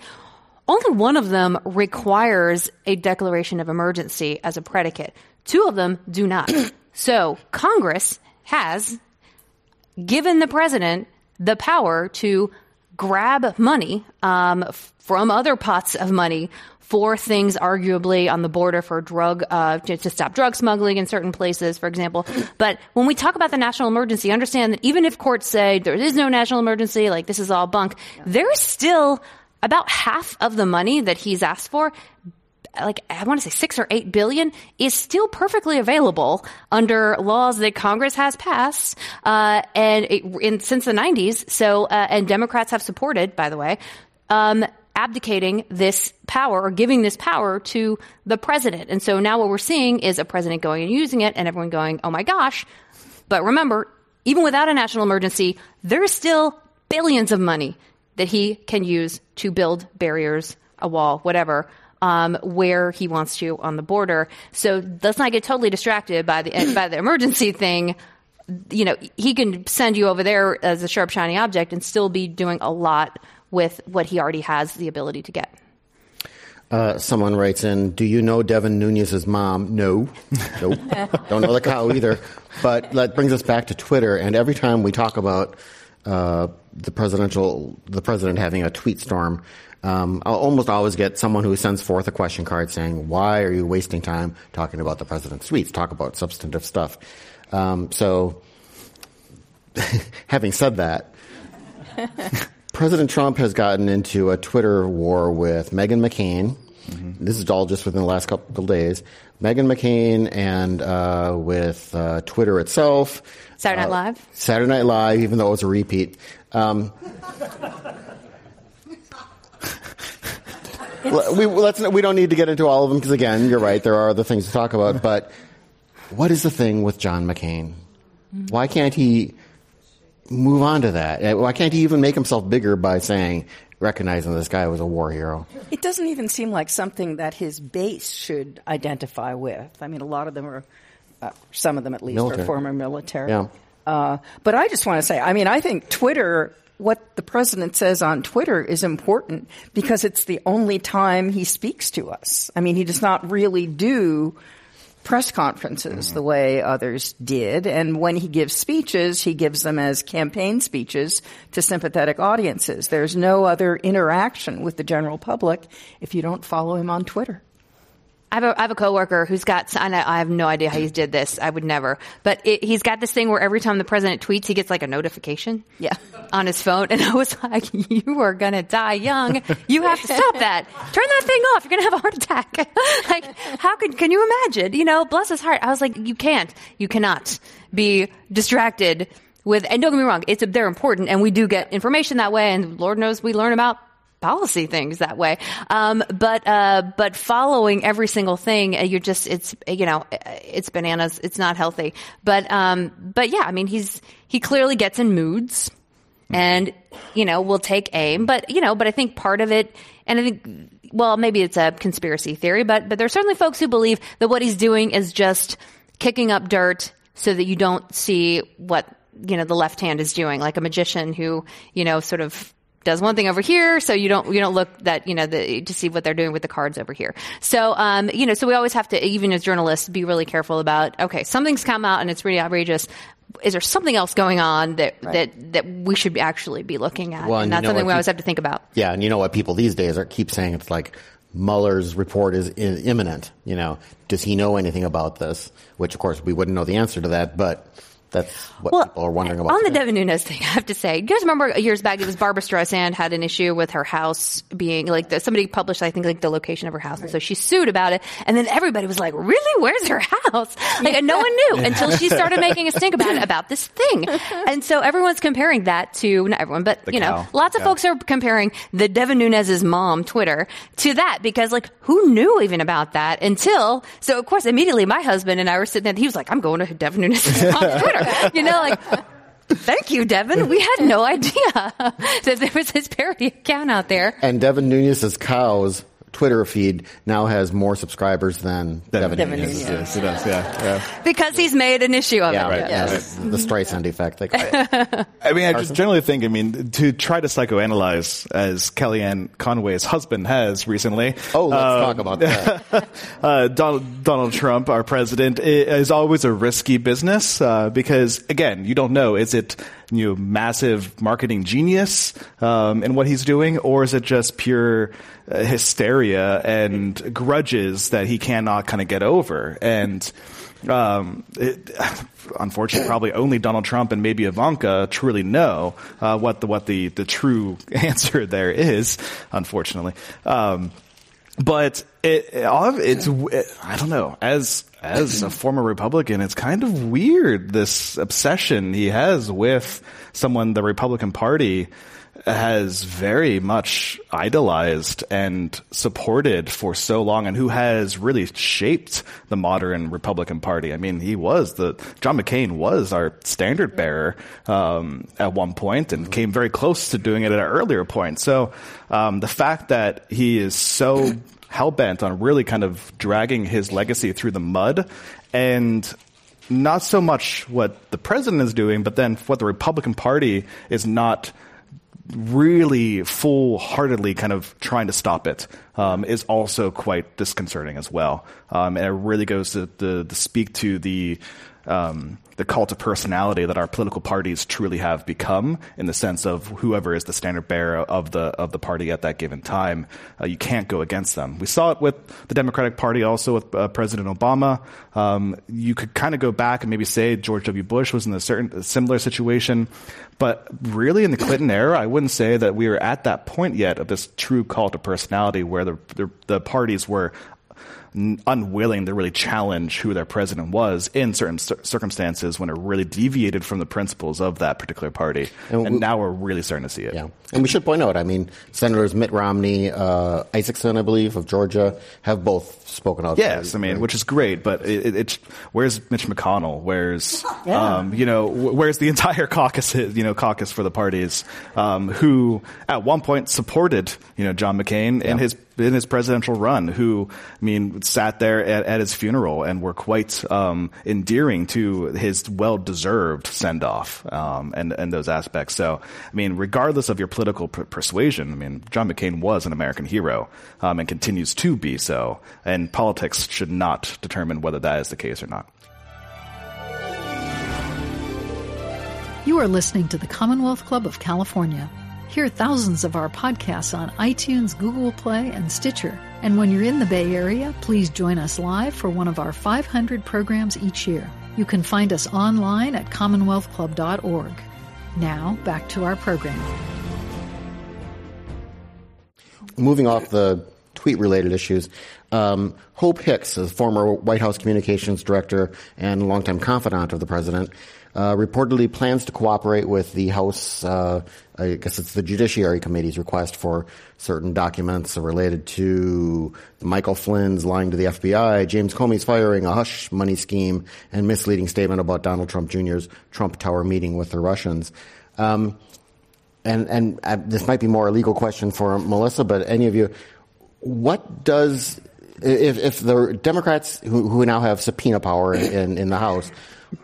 Speaker 4: Only one of them requires a declaration of emergency as a predicate. Two of them do not. so Congress has given the president the power to grab money um, from other pots of money for things arguably on the border for drug uh, to, to stop drug smuggling in certain places, for example. But when we talk about the national emergency, understand that even if courts say there is no national emergency, like this is all bunk, there's still about half of the money that he's asked for like I want to say six or eight billion is still perfectly available under laws that Congress has passed, uh, and it, in, since the '90s. So, uh, and Democrats have supported, by the way, um, abdicating this power or giving this power to the president. And so now what we're seeing is a president going and using it, and everyone going, "Oh my gosh!" But remember, even without a national emergency, there's still billions of money that he can use to build barriers, a wall, whatever um, where he wants to on the border. So let's not get totally distracted by the by the emergency thing. You know, he can send you over there as a sharp, shiny object and still be doing a lot with what he already has the ability to get.
Speaker 2: Uh, someone writes in, "Do you know Devin Nunes's mom?" No, nope. Don't know the cow either. But that brings us back to Twitter. And every time we talk about uh, the presidential, the president having a tweet storm, um, I'll almost always get someone who sends forth a question card saying, "Why are you wasting time talking about the president's tweets? Talk about substantive stuff." Um, so, having said that. President Trump has gotten into a Twitter war with Meghan McCain. This is all just within the last couple of days. Meghan McCain and uh, with uh, Twitter itself.
Speaker 4: Saturday Night
Speaker 2: Uh,
Speaker 4: Live?
Speaker 2: Saturday Night Live, even though it was a repeat. Um, l- we, let's, we don't need to get into all of them because, again, you're right. There are other things to talk about. But what is the thing with John McCain? Why can't he move on to that? Uh, Why can't he even make himself bigger by saying, recognizing this guy was a war hero?
Speaker 3: It doesn't even seem like something that his base should identify with. I mean, a lot of them are, uh, some of them at least,
Speaker 2: Military.
Speaker 3: are former military.
Speaker 2: Yeah.
Speaker 3: Uh, but I just want to say, I mean, I think Twitter, what the president says on Twitter is important because it's the only time he speaks to us. I mean, he does not really do press conferences the way others did. And when he gives speeches, he gives them as campaign speeches to sympathetic audiences. There's no other interaction with the general public if you don't follow him on Twitter.
Speaker 4: I have a, I have a coworker who's got, and I I have no idea how he did this. I would never. But it, he's got this thing where every time the president tweets, he gets like a notification.
Speaker 3: Yeah.
Speaker 4: On his phone. And I was like, you are going to die young. You have to stop that. Turn that thing off. You're going to have a heart attack. like, how can, can you imagine? You know, bless his heart. I was like, you can't. You cannot be distracted with, and don't get me wrong, it's, they're important and we do get information that way. And Lord knows we learn about policy things that way. Um, but uh, but following every single thing, uh, you're just it's you know it's bananas. It's not healthy. But um, but yeah, I mean he's he clearly gets in moods, and you know will take aim. But you know, but I think part of it, and I think well maybe it's a conspiracy theory, but but there's certainly folks who believe that what he's doing is just kicking up dirt so that you don't see what you know the left hand is doing, like a magician who you know sort of does one thing over here, so you don't you don't look that you know the, to see what they're doing with the cards over here. So um, you know, so we always have to, even as journalists, be really careful about okay, something's come out and it's really outrageous. Is there something else going on that that that we should actually be looking at?
Speaker 2: Well,
Speaker 4: and
Speaker 2: and
Speaker 4: that's something we always have to think about.
Speaker 2: Yeah, and you know what people these days are keep saying it's like Mueller's report is i- imminent. You know, does he know anything about this? Which, of course, we wouldn't know the answer to that, but that's what people are wondering about.
Speaker 4: On the. Devin Nunes thing, I have to say, you guys remember years back, it was Barbra Streisand had an issue with her house being like the, somebody published, I think, like the location of her house, and so she sued about it. And then everybody was like, "Really? Where's her house?" Like and no one knew until she started making a stink about it about this thing. And so everyone's comparing that to not everyone, but
Speaker 5: The
Speaker 4: you know,
Speaker 5: cow.
Speaker 4: lots of
Speaker 5: Yeah.
Speaker 4: folks are comparing the Devin Nunes's mom Twitter to that because like who knew even about that until so of course immediately my husband and I were sitting there. He was like, "I'm going to Devin Nunes's mom's Twitter," you know, like. Thank you, Devin. We had no idea that there was this parody account out there.
Speaker 2: And Devin Nunes's cows Twitter feed now has more subscribers than Devin,
Speaker 3: Devin
Speaker 2: Nunes.
Speaker 3: Nunes.
Speaker 5: Yes, it does. Yeah, yeah.
Speaker 4: Because he's made an issue of
Speaker 2: Yeah,
Speaker 4: it.
Speaker 2: right.
Speaker 3: Yes.
Speaker 2: The Streisand effect. They call it.
Speaker 5: I mean, I just generally think, I mean, to try to psychoanalyze, as Kellyanne Conway's husband has recently.
Speaker 2: Oh, let's talk about that.
Speaker 5: uh, Donald, Donald Trump, our president, is always a risky business uh, because, again, you don't know is it you know massive marketing genius um, in what he's doing, or is it just pure uh, hysteria and grudges that he cannot kind of get over? And um, it, unfortunately, probably only Donald Trump and maybe Ivanka truly know uh, what the what the the true answer there is. Unfortunately. Um, but it, it- it's it, I don't know as as a former Republican, it's kind of weird this obsession he has with someone the Republican Party has very much idolized and supported for so long and who has really shaped the modern Republican Party. I mean, he was the, John McCain was our standard bearer, um, at one point and came very close to doing it at an earlier point. So, um, the fact that he is so hell bent on really kind of dragging his legacy through the mud and not so much what the president is doing, but then what the Republican Party is not really full heartedly kind of trying to stop it um, is also quite disconcerting as well. Um, and it really goes to, to, to speak to the um, the cult of personality that our political parties truly have become, in the sense of whoever is the standard bearer of the of the party at that given time, uh, you can't go against them. We saw it with the Democratic Party, also with uh, President Obama. Um, you could kind of go back and maybe say George W. Bush was in a certain a similar situation, but really in the Clinton era, I wouldn't say that we were at that point yet of this true cult of personality where the the, the parties were unwilling to really challenge who their president was in certain cir- circumstances when it really deviated from the principles of that particular party.
Speaker 2: And
Speaker 5: And,
Speaker 2: we-
Speaker 5: now we're really starting to see it.
Speaker 2: Yeah, and we should point out. I mean, Senators Mitt Romney, uh, Isakson, I believe, of Georgia, have both spoken out.
Speaker 5: Yes, I mean, which is great, but it, it, it's where's Mitch McConnell? Where's um, you know where's the entire caucus? You know, caucus for the parties um, who at one point supported you know John McCain in his in his presidential run. Who I mean sat there at, at his funeral and were quite um, endearing to his well deserved send off um, and and those aspects. So I mean, regardless of your political per- persuasion, I mean, John McCain was an American hero um, and continues to be so. And politics should not determine whether that is the case or not.
Speaker 1: You are listening to the Commonwealth Club of California. Hear thousands of our podcasts on iTunes, Google Play, and Stitcher. And when you're in the Bay Area, please join us live for one of our 500 programs each year. You can find us online at commonwealthclub.org. Now, back to our program.
Speaker 2: moving off the tweet related issues, um, Hope Hicks, a former White House communications director and longtime confidant of the president, uh, reportedly plans to cooperate with the House, uh, I guess it's the Judiciary Committee's request for certain documents related to Michael Flynn's lying to the FBI, James Comey's firing, a hush money scheme, and misleading statement about Donald Trump Jr.'s Trump Tower meeting with the Russians. Um, and and uh, this might be more a legal question for Melissa, but any of you, what does if if the Democrats who, who now have subpoena power in, in the House,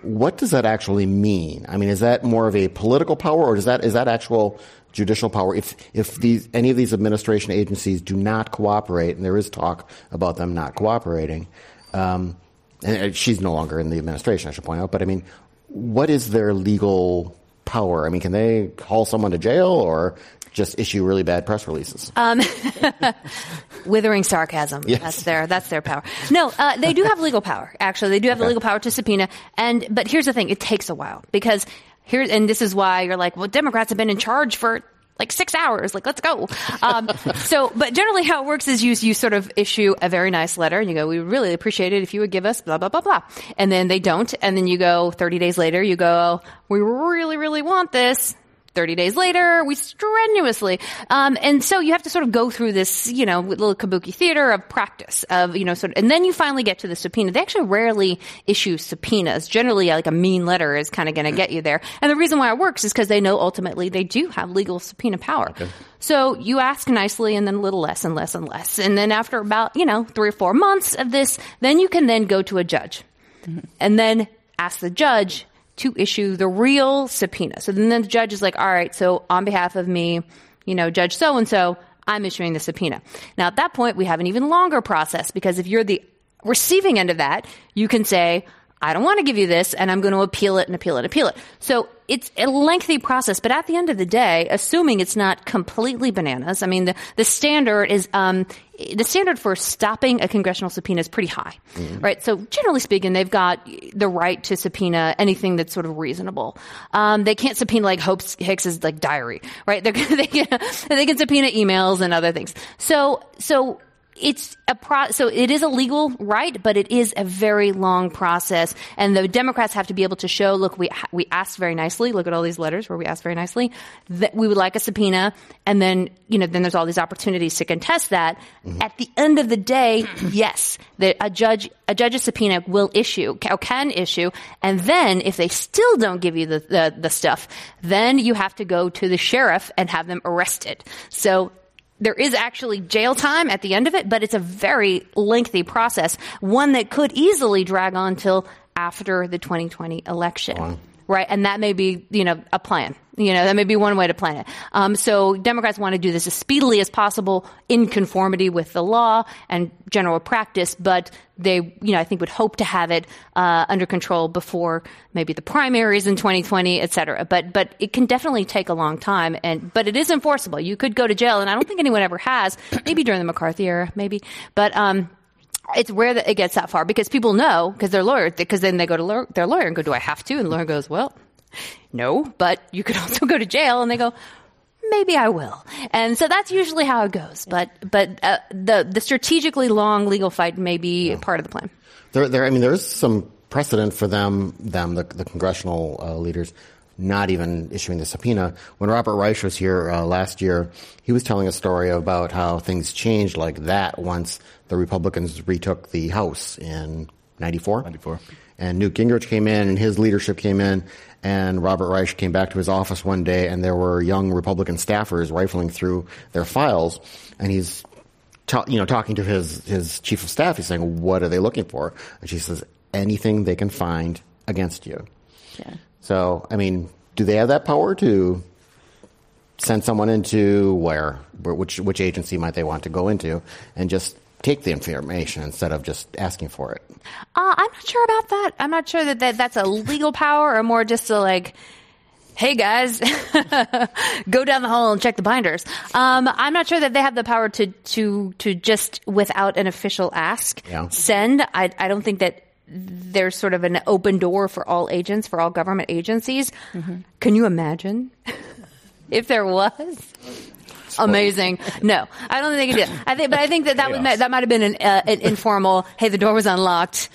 Speaker 2: what does that actually mean? I mean, is that more of a political power, or is that is that actual judicial power if if these any of these administration agencies do not cooperate, and there is talk about them not cooperating. Um, and she's no longer in the administration, I should point out. But I mean, what is their legal power? I mean, can they haul someone to jail or just issue really bad press releases?
Speaker 4: Um, withering sarcasm.
Speaker 2: Yes.
Speaker 4: That's their that's their power. No, uh, they do have legal power. Actually, they do have the legal power to subpoena. And but here's the thing: it takes a while because here and this is why you're like, well, Democrats have been in charge for. Like six hours, like let's go. Um, so, but generally, how it works is you you sort of issue a very nice letter, and you go, "We really appreciate it if you would give us blah blah blah blah," and then they don't, and then you go thirty days later, you go, "We really really want this," 30 days later, we strenuously. Um, and so you have to sort of go through this, you know, little kabuki theater of practice of, you know, sort of, and then you finally get to the subpoena. They actually rarely issue subpoenas. Generally, like a mean letter is kind of going to get you there. And the reason why it works is because they know ultimately they do have legal subpoena power. So you ask nicely and then a little less and less and less. And then after about, you know, three or four months of this, then you can then go to a judge and then ask the judge to issue the real subpoena. So then the judge is like, all right, so on behalf of me, you know, Judge so and so, I'm issuing the subpoena. Now at that point, we have an even longer process because if you're the receiving end of that, you can say, I don't want to give you this and I'm going to appeal it and appeal it and appeal it. So it's a lengthy process, but at the end of the day, assuming it's not completely bananas, I mean, the, the standard is, um, the standard for stopping a congressional subpoena is pretty high, right? So generally speaking, they've got the right to subpoena anything that's sort of reasonable. Um, they can't subpoena like Hope Hicks's like diary, right? They're, they can, they can subpoena emails and other things. So, so it's a pro- so it is a legal right, but it is a very long process, and the Democrats have to be able to show. Look, we we asked very nicely. Look at all these letters where we asked very nicely that we would like a subpoena, and then you know then there's all these opportunities to contest that. Mm-hmm. At the end of the day, yes, the, a judge a judge's subpoena will issue or can issue, and then if they still don't give you the, the the stuff, then you have to go to the sheriff and have them arrested. So there is actually jail time at the end of it, but it's a very lengthy process, one that could easily drag on till after the 2020 election. Right. And that may be, you know, a plan. You know, that may be one way to plan it. Um, so Democrats want to do this as speedily as possible in conformity with the law and general practice, but they, you know, I think would hope to have it uh, under control before maybe the primaries in 2020, et cetera. But, but it can definitely take a long time. And, but it is enforceable. You could go to jail, and I don't think anyone ever has. Maybe during the McCarthy era, maybe. But, um, it's rare that it gets that far because people know because their lawyer because then they go to law- their lawyer and go, "Do I have to?" And the lawyer goes, "Well, no, but you could also go to jail." And they go, "Maybe I will." And so that's usually how it goes. But but uh, the the strategically long legal fight may be part of the plan.
Speaker 2: There, there. I mean, there's some precedent for them, them, the, the congressional uh, leaders, not even issuing the subpoena. When Robert Reich was here uh, last year, he was telling a story about how things changed like that once the Republicans retook the House in '94.
Speaker 5: 94.
Speaker 2: And Newt Gingrich came in, and his leadership came in, and Robert Reich came back to his office one day, and there were young Republican staffers rifling through their files, and he's ta- you know, talking to his, his chief of staff, he's saying, what are they looking for? And she says, anything they can find against you.
Speaker 3: Yeah.
Speaker 2: So, I mean, do they have that power to send someone into where, which, which agency might they want to go into and just take the information instead of just asking for it?
Speaker 4: Uh, I'm not sure about that. I'm not sure that, that that's a legal power or more just a like, hey guys, go down the hall and check the binders. Um, I'm not sure that they have the power to to to just without an official ask
Speaker 2: Yeah.
Speaker 4: send. I I don't think that there's sort of an open door for all agents for all government agencies. Can you imagine if there was? Amazing. No, I don't think they could do that. I think, but I think that that, was, that might have been an, uh, an informal, hey, the door was unlocked.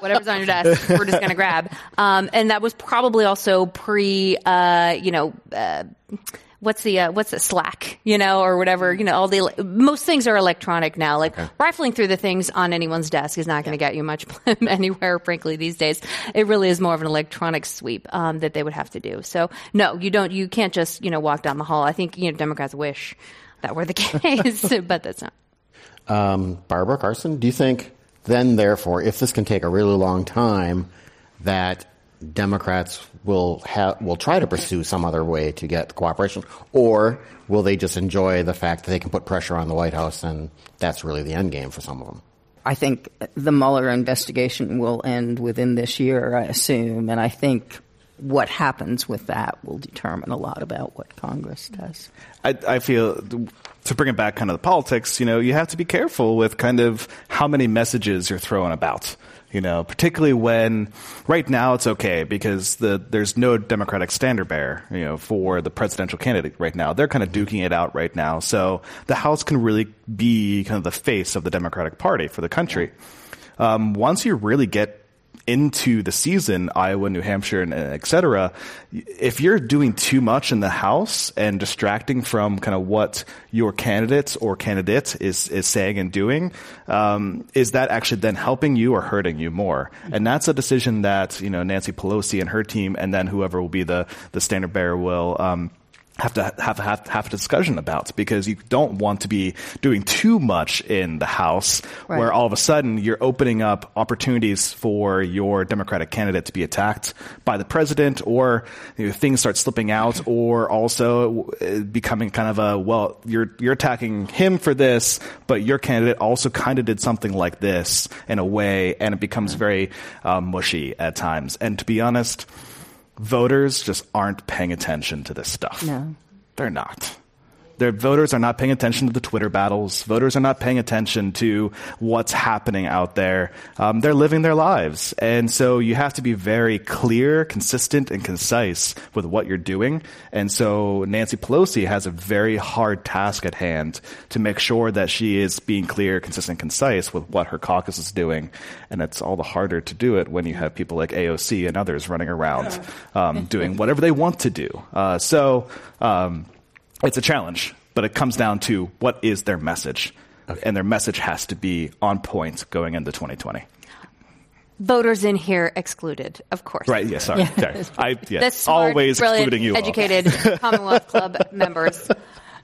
Speaker 4: Whatever's on your desk, we're just going to grab. Um, and that was probably also pre, uh, you know, uh, what's the, uh, what's the Slack, you know, or whatever, you know, all the, most things are electronic now. Like rifling through the things on anyone's desk is not going to get you much anywhere, frankly, these days. It really is more of an electronic sweep, um, that they would have to do. So no, you don't, you can't just, you know, walk down the hall. I think, you know, Democrats wish that were the case, but that's not.
Speaker 2: Um, Barbara Carson, do you think then, therefore, if this can take a really long time, that Democrats will have will try to pursue some other way to get cooperation, or will they just enjoy the fact that they can put pressure on the White House, and that's really the end game for some of them?
Speaker 3: I think the Mueller investigation will end within this year, I assume, and I think what happens with that will determine a lot about what Congress does.
Speaker 5: I, I feel to bring it back kind of the politics, you know, you have to be careful with kind of how many messages you're throwing about. You know, particularly when right now it's okay because the there's no Democratic standard bearer, you know, for the presidential candidate right now. They're kind of duking it out right now. So the House can really be kind of the face of the Democratic Party for the country. Um, once you really get into the season, Iowa, New Hampshire, and et cetera, if you're doing too much in the House and distracting from kind of what your candidate or candidate is, is saying and doing, um, is that actually then helping you or hurting you more? And that's a decision that, you know, Nancy Pelosi and her team and then whoever will be the, the standard bearer will, um, have to have, have have a discussion about because you don't want to be doing too much in the House
Speaker 3: Right.
Speaker 5: where all of a sudden you're opening up opportunities for your Democratic candidate to be attacked by the president or you know, things start slipping out or also uh, becoming kind of a well you're you're attacking him for this but your candidate also kind of did something like this in a way and it becomes very uh, mushy at times and to be honest voters just aren't paying attention to this stuff.
Speaker 3: No.
Speaker 5: They're not. Their voters are not paying attention to the Twitter battles. Voters are not paying attention to what's happening out there. Um, they're living their lives. And so you have to be very clear, consistent, and concise with what you're doing. And so Nancy Pelosi has a very hard task at hand to make sure that she is being clear, consistent, concise with what her caucus is doing. And it's all the harder to do it when you have people like AOC and others running around um, doing whatever they want to do. Uh, so, um, it's a challenge, but it comes down to what is their message. And their message has to be on point going into 2020.
Speaker 4: Voters in here excluded, of course.
Speaker 5: Right, yeah, sorry. sorry. I, yeah,
Speaker 4: smart,
Speaker 5: always
Speaker 4: brilliant,
Speaker 5: excluding you
Speaker 4: educated Commonwealth Club members.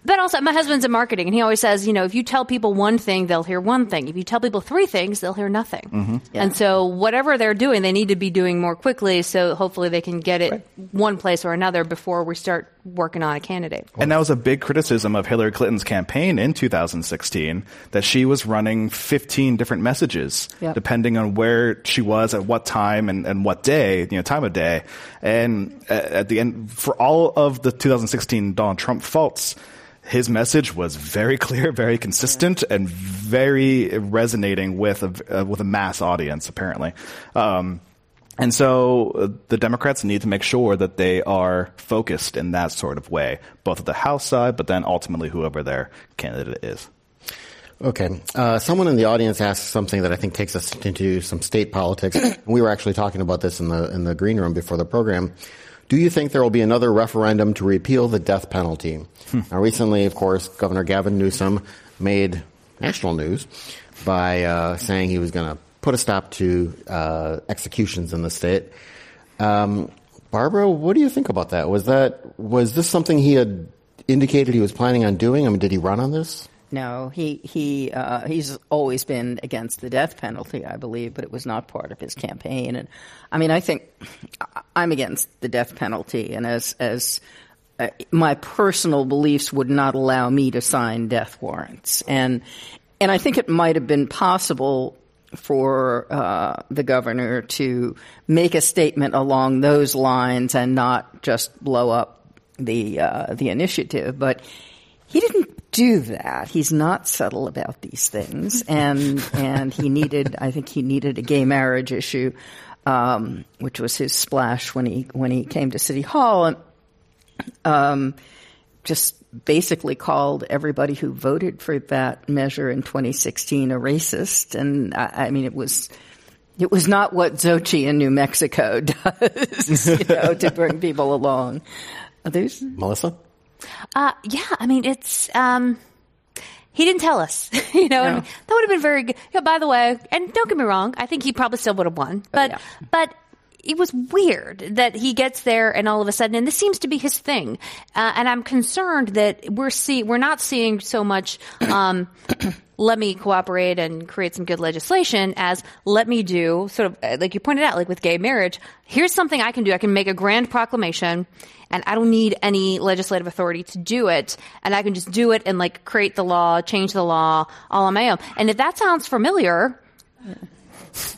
Speaker 4: But also, my husband's in marketing, and he always says, you know, if you tell people one thing, they'll hear one thing. If you tell people three things, they'll hear nothing.
Speaker 5: Mm-hmm.
Speaker 4: And so, whatever they're doing, they need to be doing more quickly. So hopefully, they can get it one place or another before we start working on a candidate.
Speaker 5: And that was a big criticism of Hillary Clinton's campaign in 2016 that she was running 15 different messages
Speaker 3: Yep.
Speaker 5: depending on where she was at what time and, and what day, you know, time of day. And at, at the end, for all of the 2016 Donald Trump faults, his message was very clear, very consistent, and very resonating with a, uh, with a mass audience, apparently. Um, and so uh, the Democrats need to make sure that they are focused in that sort of way, both at the House side, but then ultimately whoever their candidate is.
Speaker 2: Okay. Uh, someone in the audience asked something that I think takes us into some state politics. we were actually talking about this in the in the green room before the program. Do you think there will be another referendum to repeal the death penalty? Now, recently, of course, Governor Gavin Newsom made national news by uh, saying he was going to put a stop to uh, executions in the state. Um, Barbara, what do you think about that? Was that was this something he had indicated he was planning on doing? I mean, did he run on this?
Speaker 3: No, he he uh, he's always been against the death penalty, I believe, but it was not part of his campaign. And I mean, I think I'm against the death penalty, and as as uh, my personal beliefs would not allow me to sign death warrants, and and I think it might have been possible for uh, the governor to make a statement along those lines and not just blow up the uh, the initiative, but he didn't do that. He's not subtle about these things, and and he needed. I think he needed a gay marriage issue, um, which was his splash when he when he came to City Hall, and um, just basically called everybody who voted for that measure in 2016 a racist. And I, I mean, it was. It was not what Xochitl in New Mexico does, you know, to bring people along. There's,
Speaker 2: Melissa?
Speaker 4: Uh, yeah, I mean, it's, um, he didn't tell us, you know, and that would have been very good. Yeah, by the way, and don't get me wrong, I think he probably still would have won, but,
Speaker 3: yeah.
Speaker 4: but it was weird that he gets there and all of a sudden, and this seems to be his thing. Uh, and I'm concerned that we're see we're not seeing so much. Um, let me cooperate and create some good legislation as let me do sort of uh, like you pointed out, like with gay marriage. Here's something I can do. I can make a grand proclamation and I don't need any legislative authority to do it. And I can just do it and like create the law, change the law all on my own. And if that sounds familiar,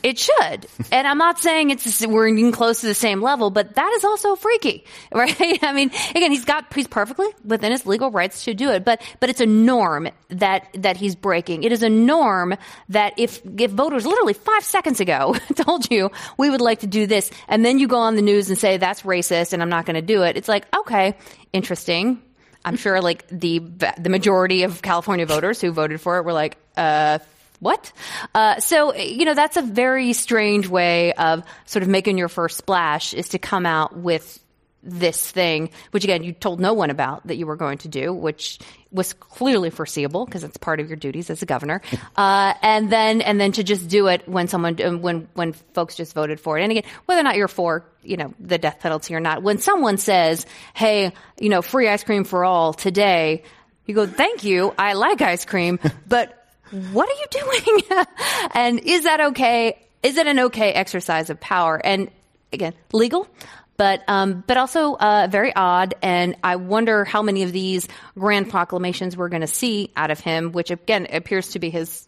Speaker 4: it should. And I'm not saying it's we're even close to the same level, but that is also freaky, right? I mean, again, he's got he's perfectly within his legal rights to do it, but but it's a norm that that he's breaking. It is a norm that if if voters literally 5 seconds ago told you we would like to do this and then you go on the news and say that's racist and I'm not going to do it. It's like, okay, interesting. I'm sure like the the majority of California voters who voted for it were like, uh what? Uh, so, you know, that's a very strange way of sort of making your first splash is to come out with this thing, which again, you told no one about that you were going to do, which was clearly foreseeable because it's part of your duties as a governor. Uh, and then, and then to just do it when someone, um, when, when folks just voted for it. And again, whether or not you're for, you know, the death penalty or not, when someone says, Hey, you know, free ice cream for all today, you go, thank you. I like ice cream, but what are you doing? and is that okay? Is it an okay exercise of power? And again, legal, but um, but also uh, very odd. And I wonder how many of these grand proclamations we're going to see out of him, which again appears to be his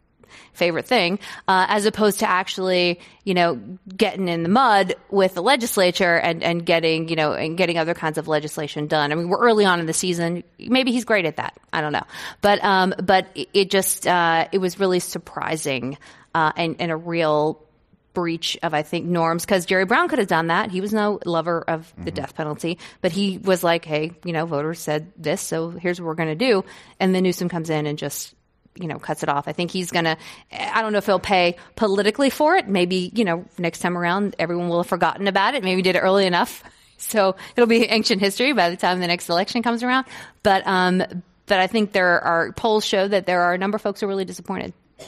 Speaker 4: favorite thing, uh, as opposed to actually, you know, getting in the mud with the legislature and, and getting, you know, and getting other kinds of legislation done. I mean, we're early on in the season. Maybe he's great at that. I don't know. But, um, but it just, uh, it was really surprising, uh, and, and a real breach of, I think, norms because Jerry Brown could have done that. He was no lover of the mm-hmm. death penalty, but he was like, hey, you know, voters said this, so here's what we're going to do. And then Newsom comes in and just you know, cuts it off. I think he's going to, I don't know if he'll pay politically for it. Maybe, you know, next time around, everyone will have forgotten about it. Maybe did it early enough. So it'll be ancient history by the time the next election comes around. But, um, but I think there are polls show that there are a number of folks who are really disappointed.
Speaker 5: I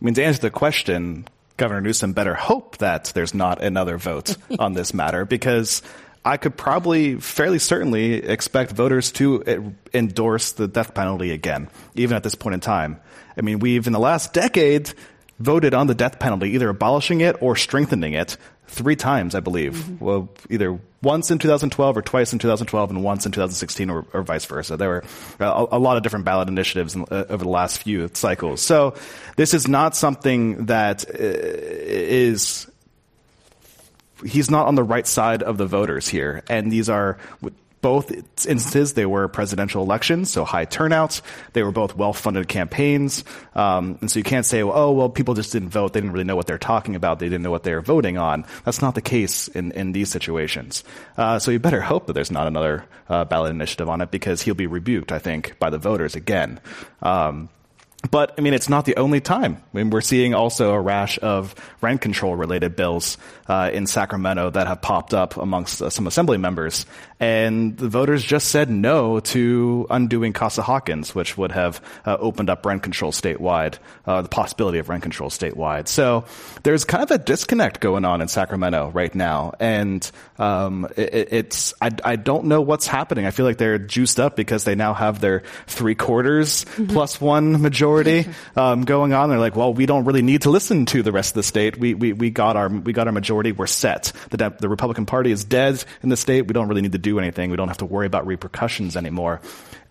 Speaker 5: mean, to answer the question, Governor Newsom better hope that there's not another vote on this matter because I could probably fairly certainly expect voters to endorse the death penalty again, even at this point in time. I mean, we've in the last decade voted on the death penalty, either abolishing it or strengthening it three times, I believe. Mm-hmm. Well, either once in 2012 or twice in 2012 and once in 2016 or, or vice versa. There were a, a, lot of different ballot initiatives in, uh, over the last few cycles. So this is not something that uh, is he's not on the right side of the voters here. And these are both instances, they were presidential elections, so high turnouts. They were both well-funded campaigns. Um, and so you can't say, oh, well, people just didn't vote. They didn't really know what they're talking about. They didn't know what they were voting on. That's not the case in, in these situations. Uh, so you better hope that there's not another uh, ballot initiative on it because he'll be rebuked, I think, by the voters again. Um, but I mean, it's not the only time. I mean, we're seeing also a rash of rent control related bills uh, in Sacramento that have popped up amongst uh, some assembly members, and the voters just said no to undoing Costa-Hawkins, which would have uh, opened up rent control statewide, uh, the possibility of rent control statewide. So there's kind of a disconnect going on in Sacramento right now, and um, it, it's I, I, don't know what's happening. I feel like they're juiced up because they now have their three quarters mm-hmm. plus one majority um, going on. They're like, well, we don't really need to listen to the rest of the state. We we, we got our we got our majority. We're set. The the Republican Party is dead in the state. We don't really need to do anything. We don't have to worry about repercussions anymore.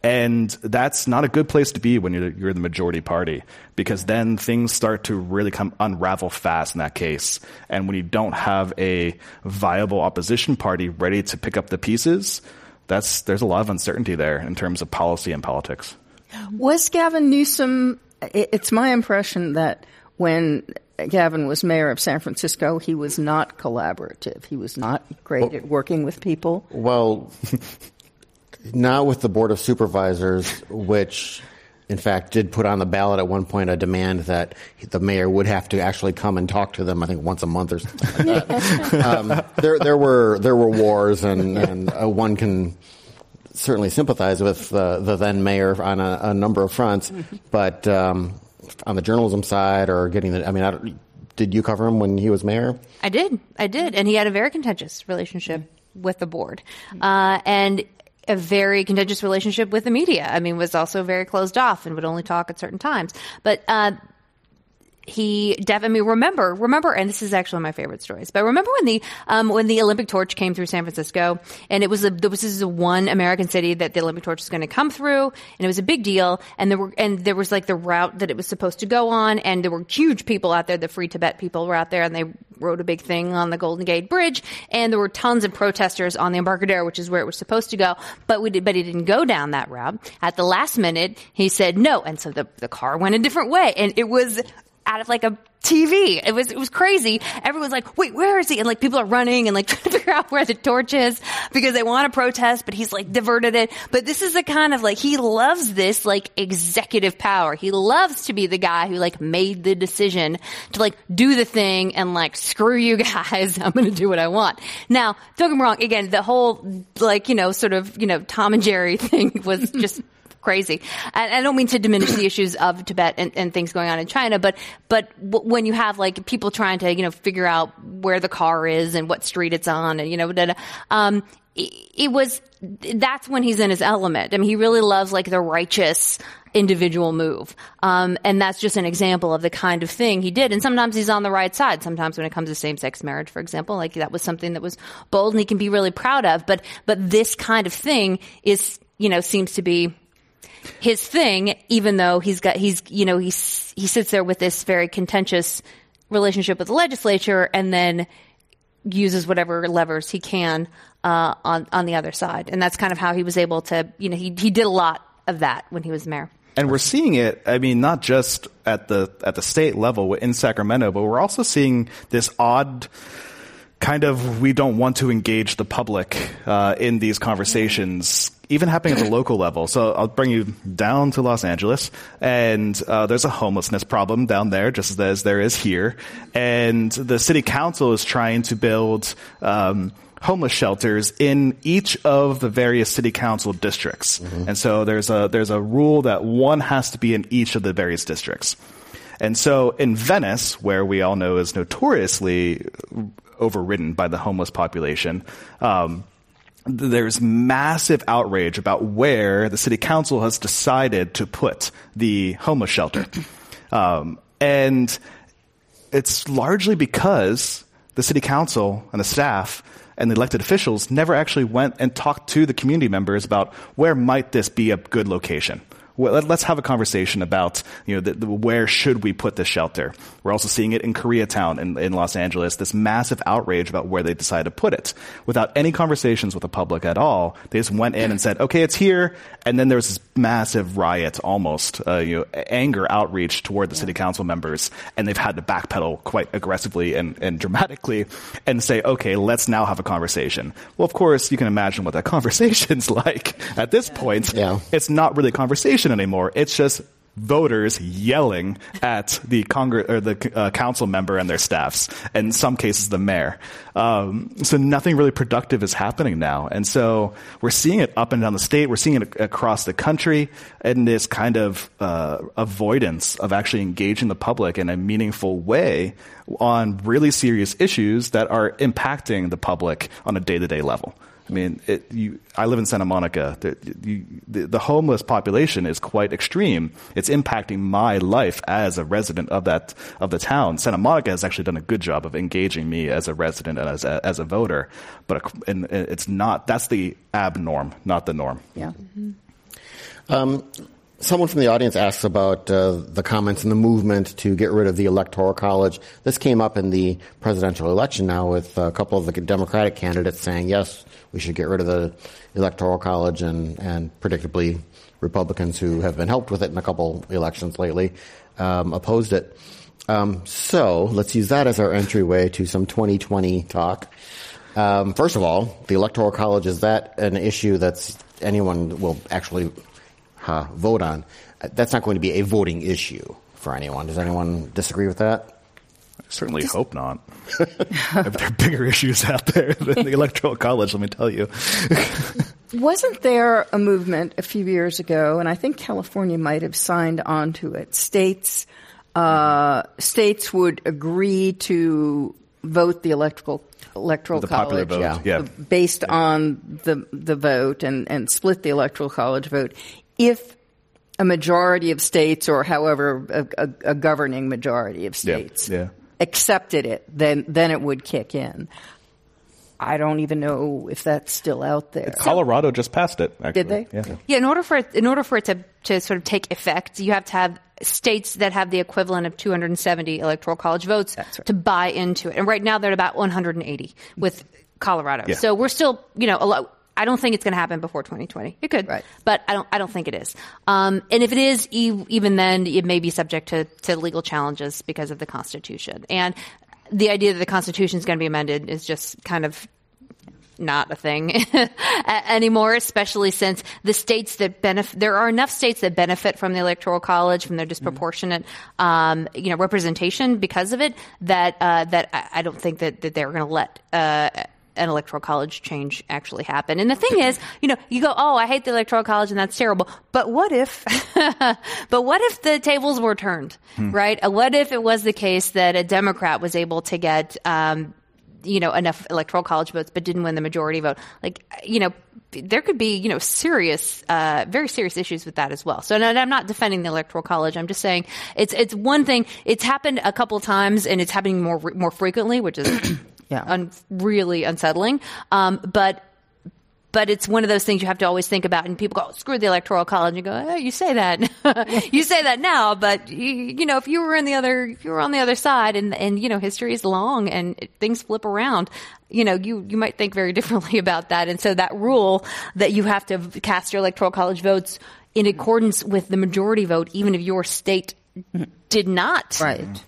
Speaker 5: And that's not a good place to be when you're, you're, the majority party because then things start to really come unravel fast in that case. And when you don't have a viable opposition party ready to pick up the pieces, that's, there's a lot of uncertainty there in terms of policy and politics.
Speaker 3: Was Gavin Newsom, it's my impression that when Gavin was mayor of San Francisco, he was not collaborative. He was not great well, at working with people.
Speaker 2: Well, not with the Board of Supervisors, which in fact did put on the ballot at one point a demand that the mayor would have to actually come and talk to them. I think once a month or something like that. um, there, there were there were wars, and, and uh, one can certainly sympathize with uh, the then mayor on a, a number of fronts, but. Um, on the journalism side or getting the, I mean, I did you cover him when he was mayor?
Speaker 4: I did. I did. And he had a very contentious relationship with the board. Uh, and a very contentious relationship with the media. I mean, was also very closed off and would only talk at certain times. But, uh, he definitely remember remember and this is actually one of my favorite stories but remember when the um, when the olympic torch came through san francisco and it was a was this is a one american city that the olympic torch was going to come through and it was a big deal and there were and there was like the route that it was supposed to go on and there were huge people out there the free tibet people were out there and they wrote a big thing on the golden gate bridge and there were tons of protesters on the embarcadero which is where it was supposed to go but we did but he didn't go down that route. At the last minute he said no and so the, the car went a different way and it was out of like a TV. It was it was crazy. Everyone's like, "Wait, where is he?" And like people are running and like trying to figure out where the torch is because they want to protest, but he's like diverted it. But this is the kind of like he loves this like executive power. He loves to be the guy who like made the decision to like do the thing and like screw you guys. I'm going to do what I want. Now, don't get me wrong. Again, the whole like you know sort of you know Tom and Jerry thing was just crazy. And I don't mean to diminish the issues of Tibet and, and things going on in China, but but w- when you have like people trying to you know figure out where the car is and what street it's on, and you know, um, it, it was that's when he's in his element. I mean, he really loves like the righteous individual move. Um, and that's just an example of the kind of thing he did. And sometimes he's on the right side. Sometimes when it comes to same-sex marriage, for example, like that was something that was bold and he can be really proud of. But, but this kind of thing is, you know, seems to be his thing, even though he's got, he's, you know, he's, he sits there with this very contentious relationship with the legislature and then uses whatever levers he can, uh, on, on the other side. And that's kind of how he was able to, you know, he, he did a lot of that when he was mayor.
Speaker 5: And we're seeing it, I mean, not just at the, at the state level in Sacramento, but we're also seeing this odd, kind of we don't want to engage the public uh, in these conversations even happening at the local level. So I'll bring you down to Los Angeles, and uh, there's a homelessness problem down there, just as there is here. And the city council is trying to build um, homeless shelters in each of the various city council districts. Mm-hmm. And so there's a there's a rule that one has to be in each of the various districts. And so in Venice, where we all know is notoriously overridden by the homeless population. Um, there's massive outrage about where the city council has decided to put the homeless shelter. Um, and it's largely because the city council and the staff and the elected officials never actually went and talked to the community members about where might this be a good location let's have a conversation about you know the, the, where should we put the shelter. We're also seeing it in Koreatown in, in Los Angeles. This massive outrage about where they decided to put it, without any conversations with the public at all. They just went in and said, "Okay, it's here," and then there was this massive riot, almost uh, you know, anger outreach toward the city council members, and they've had to backpedal quite aggressively and, and dramatically and say, "Okay, let's now have a conversation." Well, of course, you can imagine what that conversation's like at this point.
Speaker 2: Yeah.
Speaker 5: It's not really a conversation anymore. It's just voters yelling at the Congress or the uh, council member and their staffs, and in some cases the mayor. Um, so nothing really productive is happening now, and so we're seeing it up and down the state. We're seeing it across the country, and this kind of uh, avoidance of actually engaging the public in a meaningful way on really serious issues that are impacting the public on a day to day level. I mean, it, you, I live in Santa Monica. The, you, the, the, homeless population is quite extreme. It's impacting my life as a resident of that of the town. Santa Monica has actually done a good job of engaging me as a resident and as a, as a voter, but and it's not. That's the abnorm, not the norm.
Speaker 3: Yeah. Mm-hmm.
Speaker 2: Um, Someone from the audience asks about uh, the comments and the movement to get rid of the electoral college. This came up in the presidential election now with a couple of the Democratic candidates saying, yes, we should get rid of the electoral college and, and predictably Republicans who have been helped with it in a couple elections lately um, opposed it. Um, so let's use that as our entryway to some 2020 talk. Um, first of all, the electoral college is that an issue that's anyone will actually uh, vote on, that's not going to be a voting issue for anyone. Does anyone disagree with that?
Speaker 5: I certainly hope not. there are bigger issues out there than the electoral college, let me tell you.
Speaker 3: Wasn't there a movement a few years ago, and I think California might have signed on to it, states uh, states would agree to vote the electoral electoral
Speaker 5: The popular
Speaker 3: college
Speaker 5: vote,
Speaker 2: yeah.
Speaker 5: yeah.
Speaker 3: based on the the vote and, and split the electoral college vote if a majority of states or however a, a, a governing majority of states
Speaker 5: yeah.
Speaker 3: accepted it then then it would kick in I don't even know if that's still out there.
Speaker 5: Colorado just passed it. Actually.
Speaker 3: Did they?
Speaker 5: Yeah.
Speaker 4: Yeah, in order for it, in order for it to, to sort of take effect, you have to have states that have the equivalent of 270 electoral college votes
Speaker 3: right.
Speaker 4: to buy into it. And right now they're at about 180 with Colorado.
Speaker 5: Yeah.
Speaker 4: So we're still, you know, a lot. I don't think it's going to happen before 2020. It could,
Speaker 3: Right.
Speaker 4: but I don't. I don't think it is. Um, and if it is, e- even then, it may be subject to, to legal challenges because of the Constitution. And the idea that the Constitution is going to be amended is just kind of not a thing anymore, especially since the states that benefit, there are enough states that benefit from the electoral college, from their disproportionate, um, you know, representation because of it, that, uh, that I, I don't think that, that they're going to let, uh, an electoral college change actually happen. And the thing is, you know, you go, oh, I hate the electoral college and that's terrible. But what if, but what if the tables were turned, right? Uh, What if it was the case that a Democrat was able to get, um, you know, enough electoral college votes, but didn't win the majority vote. Like, you know, there could be, you know, serious, uh, very serious issues with that as well. So, and I'm not defending the electoral college. I'm just saying it's, it's one thing. It's happened a couple times and it's happening more, more frequently, which is
Speaker 3: Yeah.
Speaker 4: un- really unsettling. Um, but, but it's one of those things you have to always think about. And people go, oh, screw the electoral college. And you go, oh, you say that, you say that now, but you, you know, if you were in the other, if you were on the other side and, and, you know, history is long and things flip around, you know, you, you might think very differently about that. And so that rule that you have to cast your electoral college votes in accordance with the majority vote, even if your state did not
Speaker 3: Right.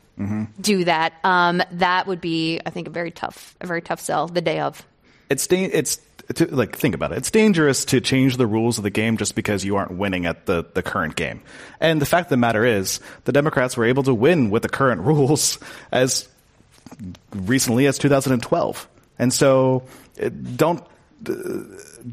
Speaker 4: Do that, um, that would be, I think, a very tough, a very tough sell the day of.
Speaker 5: it's da- it's to, like think about it. It's dangerous to change the rules of the game just because you aren't winning at the the current game. And the fact of the matter is, the Democrats were able to win with the current rules as recently as 2012. And so don't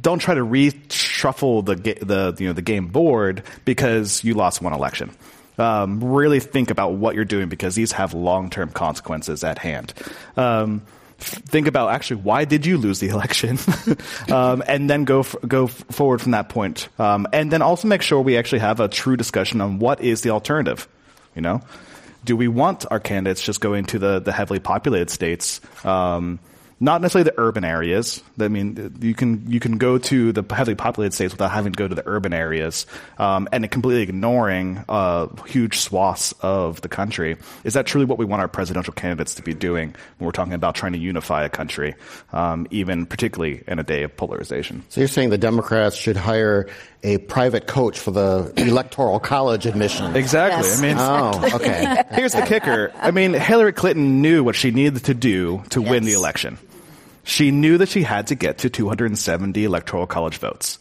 Speaker 5: don't try to reshuffle the the you know the game board because you lost one election. Um, really think about what you're doing because these have long term consequences at hand. Um, think about actually why did you lose the election, um, and then go f- go f- forward from that point. Um, and then also make sure we actually have a true discussion on what is the alternative. You know, do we want our candidates just going to the, the heavily populated states? Um, not necessarily the urban areas. I mean, you can you can go to the heavily populated states without having to go to the urban areas, um, and completely ignoring uh, huge swaths of the country. Is that truly what we want our presidential candidates to be doing when we're talking about trying to unify a country, um, even particularly in a day of polarization?
Speaker 2: So you're saying the Democrats should hire a private coach for the electoral college admission?
Speaker 5: Exactly.
Speaker 3: Yes.
Speaker 5: I mean,
Speaker 2: Oh, okay.
Speaker 5: Here's the kicker. I mean, Hillary Clinton knew what she needed to do to win the election. She knew that she had to get to 270 electoral college votes.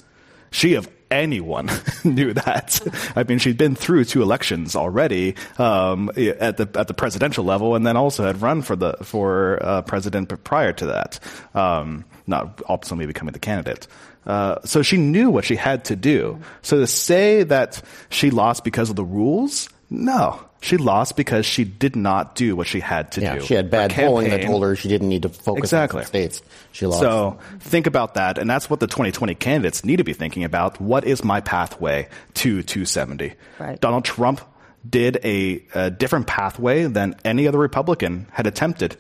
Speaker 5: She, of anyone, knew that. I mean, she'd been through two elections already um, at the at the presidential level, and then also had run for the for uh, president prior to that. Um, not ultimately becoming the candidate. Uh, so she knew what she had to do. So to say that she lost because of the rules, no. She lost because she did not do what she had to
Speaker 2: Yeah,
Speaker 5: do.
Speaker 2: she had bad
Speaker 5: Her
Speaker 2: polling that told her she didn't need to focus
Speaker 5: Exactly.
Speaker 2: on states. She lost.
Speaker 5: So think about that, and that's what the 2020 candidates need to be thinking about. What is my pathway to 270?
Speaker 3: Right.
Speaker 5: Donald Trump did a, a different pathway than any other Republican had attempted,